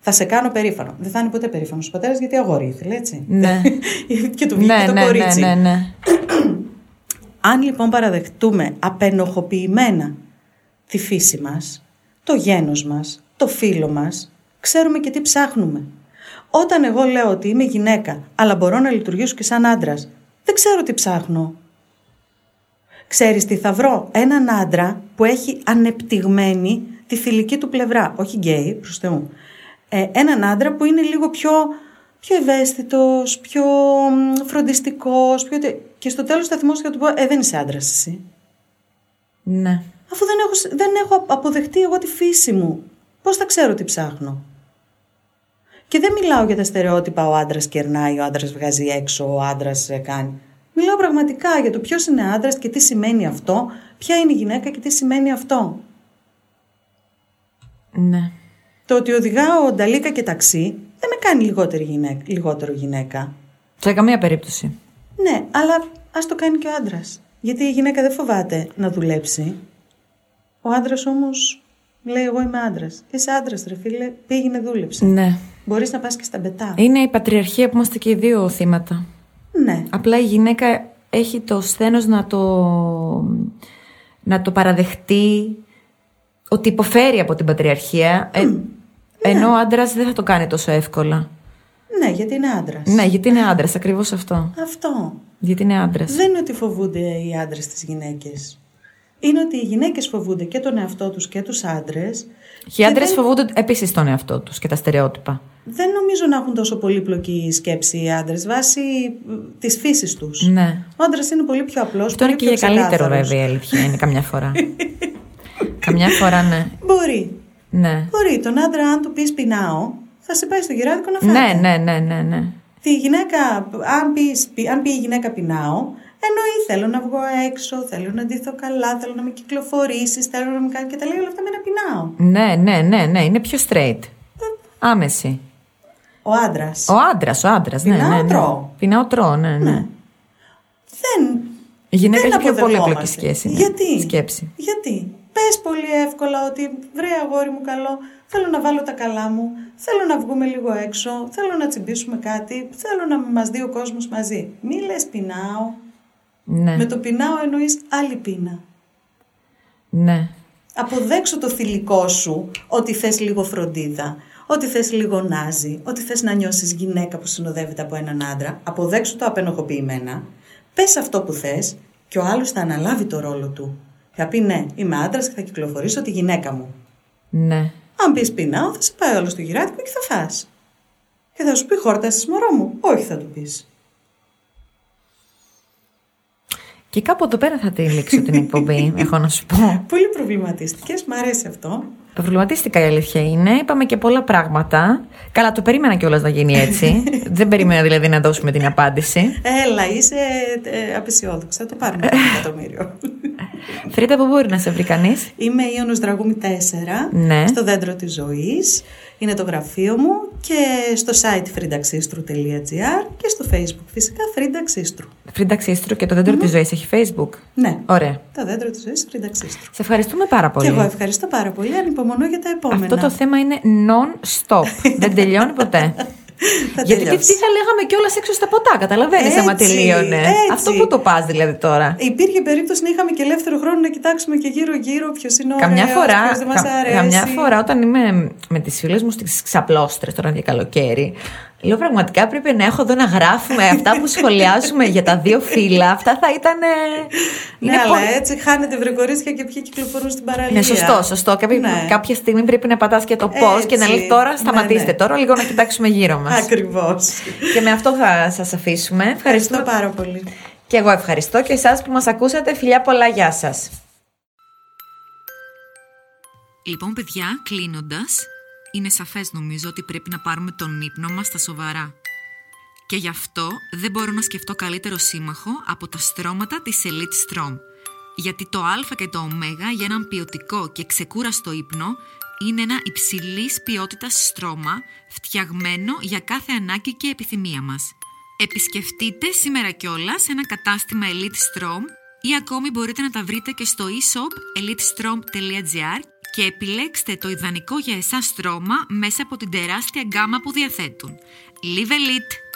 Θα σε κάνω περήφανο. Δεν θα είναι ποτέ περήφανος ο πατέρας γιατί αγόρι ήθελε, έτσι. Ναι. και του βγήκε Ναι, το ναι, ναι, κορίτσι. ναι, ναι. Αν λοιπόν παραδεχτούμε απενοχοποιημένα τη φύση μας, το γένος μας, το φίλο μας, ξέρουμε και τι ψάχνουμε. Όταν εγώ λέω ότι είμαι γυναίκα, αλλά μπορώ να λειτουργήσω και σαν άντρας, δεν ξέρω τι ψάχνω. Ξέρεις τι θα βρω, έναν άντρα που έχει ανεπτυγμένη τη θηλυκή του πλευρά, όχι γκέι, προς Θεού. Ε, έναν άντρα που είναι λίγο πιο, πιο ευαίσθητος, πιο μ, φροντιστικός, πιο... τε- και στο τέλος θα θυμώσω και θα του πω, ε, δεν είσαι άντρας εσύ. ναι. Αφού δεν έχω, σ- δεν έχω αποδεχτεί εγώ τη φύση μου, πώς θα ξέρω τι ψάχνω. Και δεν μιλάω για τα στερεότυπα ο άντρας κερνάει, ο άντρας βγάζει έξω, ο άντρας κάνει. Μιλάω πραγματικά για το ποιος είναι άντρας και τι σημαίνει αυτό, ποια είναι η γυναίκα και τι σημαίνει αυτό. Ναι. Το ότι οδηγάω νταλίκα και ταξί δεν με κάνει λιγότερη γυναίκα, λιγότερο γυναίκα. Σε καμία περίπτωση. Ναι, αλλά ας το κάνει και ο άντρας. Γιατί η γυναίκα δεν φοβάται να δουλέψει. Ο άντρας όμως λέει: Εγώ είμαι άντρας. Είσαι άντρας, ρε φίλε, πήγαινε δούλεψε. Ναι. Μπορείς να πας και στα μπετά. Είναι η πατριαρχία που είμαστε και οι δύο θύματα. Ναι. Απλά η γυναίκα έχει το σθένος να το, να το παραδεχτεί ότι υποφέρει από την πατριαρχία, ε, ενώ ο άντρας δεν θα το κάνει τόσο εύκολα. Ναι, γιατί είναι άντρας. Ναι, γιατί είναι άντρας, ακριβώς αυτό. Αυτό. Γιατί είναι άντρας. Δεν είναι ότι φοβούνται οι άντρες τις γυναίκες. Είναι ότι οι γυναίκες φοβούνται και τον εαυτό τους και τους άντρες. Και οι άντρες φοβούνται επίσης τον εαυτό τους και τα στερεότυπα. Δεν νομίζω να έχουν τόσο πολύπλοκη σκέψη οι άντρες βάσει της φύσης τους. Ναι. Ο άντρας είναι πολύ πιο απλός. Αυτό είναι και για καλύτερο βέβαια η αλήθεια είναι καμιά φορά. καμιά φορά ναι. Μπορεί. Ναι. Μπορεί. Τον άντρα, αν του πεις πεινάω, θα σε πάει στο γυράδικο να φάει. Ναι, ναι, ναι, ναι, ναι. Τη γυναίκα, αν, πεις, πει- αν πει η γυναίκα πεινάω, εννοεί θέλω να βγω έξω, θέλω να ντυθώ καλά, θέλω να με κυκλοφορήσεις, θέλω να με κάνει και τα λέει όλα αυτά με ένα πεινάω. Ναι, ναι, ναι, ναι, είναι πιο straight. Άμεση. Ο άντρας. Ο άντρας, ο άντρας. Ναι, Πεινάω, ναι, ναι. τρώω. Πεινάω, τρώω, ναι, ναι. Δεν. Η γυναίκα δεν έχει πιο πολύπλοκη αποδεχόμαστε. σχέση. Ναι. Γιατί; Σκέψη. Γιατί; Πες πολύ εύκολα ότι βρε αγόρι μου καλό, θέλω να βάλω τα καλά μου, θέλω να βγούμε λίγο έξω, θέλω να τσιμπήσουμε κάτι, θέλω να μας δει ο κόσμος μαζί. Μη λες πεινάω. Ναι, Με το πεινάω εννοείς άλλη πείνα. ναι. Αποδέξω το θηλυκό σου ότι θες λίγο φροντίδα, ότι θες λίγο νάζι, ότι θες να νιώσεις γυναίκα που συνοδεύεται από έναν άντρα. Αποδέξω το απενοχοποιημένα. Πες αυτό που θες και ο άλλος θα αναλάβει το ρόλο του. Θα πει ναι, είμαι άντρας και θα κυκλοφορήσω τη γυναίκα μου. ναι. Αν πεις πεινάω θα σε πάει όλο στο γυράτικο και θα φας. Και θα σου πει χόρτασες μωρό μου. Όχι θα του πεις. Και κάπου εδώ πέρα θα τη λήξω την εκπομπή, έχω να σου πω. Πολύ προβληματιστικές, μ' αρέσει αυτό. Προβληματίστηκα η αλήθεια είναι. Είπαμε και πολλά πράγματα. Καλά, το περίμενα κιόλας να γίνει έτσι. Δεν περίμενα δηλαδή να δώσουμε την απάντηση. Έλα, είσαι ε, απεσιόδοξα. Το πάρουμε το εκατομμύριο. Φρίτα, πού μπορεί να σε βρει κανείς; Είμαι Ιωνος Δραγούμη 4, Ναι. στο δέντρο της ζωής. Είναι το γραφείο μου και στο site φρυνταξίστρου.gr και στο facebook φυσικά φρυνταξίστρου. Φρίντα Ξύστρου και το δέντρο της ζωής έχει Facebook; Ναι, Ωραία. το δέντρο της ζωής φρυνταξίστρου. Σε ευχαριστούμε πάρα πολύ. Και εγώ ευχαριστώ πάρα πολύ, ανυπομονώ για τα επόμενα. Αυτό το θέμα είναι non-stop. Δεν τελειώνει ποτέ. Θα Γιατί τι, τελειώσει. τι θα λέγαμε κιόλας έξω στα ποτά, καταλαβαίνεις άμα Έτσι, τελείωνε. έτσι. Αυτό που το πας δηλαδή τώρα. Υπήρχε περίπτωση να είχαμε και ελεύθερο χρόνο να κοιτάξουμε και γύρω-γύρω ποιος είναι ο Καμιά ωραίος, φορά, ποιος δεν μας κα- αρέσει. καμιά φορά όταν είμαι με τις φίλες μου στις ξαπλώστρες τώρα για καλοκαίρι Λέω πραγματικά πρέπει να έχω εδώ να γράφουμε αυτά που σχολιάζουμε για τα δύο φύλλα Αυτά θα ήταν... Ναι, αλλά έτσι χάνετε βρε κορίτσια και ποιοι κυκλοφορούν στην παραλία. Ναι, σωστό, σωστό. Κάποια, Ναι. κάποια στιγμή πρέπει να πατάς και το πώς και να Έτσι. λέει τώρα Ναι, σταματήστε ναι. τώρα λίγο να κοιτάξουμε γύρω μας. Ακριβώς. και με αυτό θα σας αφήσουμε. Ευχαριστώ Ευχαριστούμε. πάρα πολύ. Και εγώ ευχαριστώ και εσάς που μας ακούσατε. Φιλιά πολλά, γεια σας. Λοιπόν, παιδιά, κλείνοντας, είναι σαφές νομίζω ότι πρέπει να πάρουμε τον ύπνο μας στα σοβαρά. Και γι' αυτό δεν μπορώ να σκεφτώ καλύτερο σύμμαχο από τα στρώματα της Elite Strom. Γιατί το Α και το Ω για έναν ποιοτικό και ξεκούραστο ύπνο είναι ένα υψηλής ποιότητας στρώμα φτιαγμένο για κάθε ανάγκη και επιθυμία μας. Επισκεφτείτε σήμερα κιόλας ένα κατάστημα Elite Strom ή ακόμη μπορείτε να τα βρείτε και στο e-shop elitestrom.gr και επιλέξτε το ιδανικό για εσάς στρώμα μέσα από την τεράστια γκάμα που διαθέτουν. Live Elite!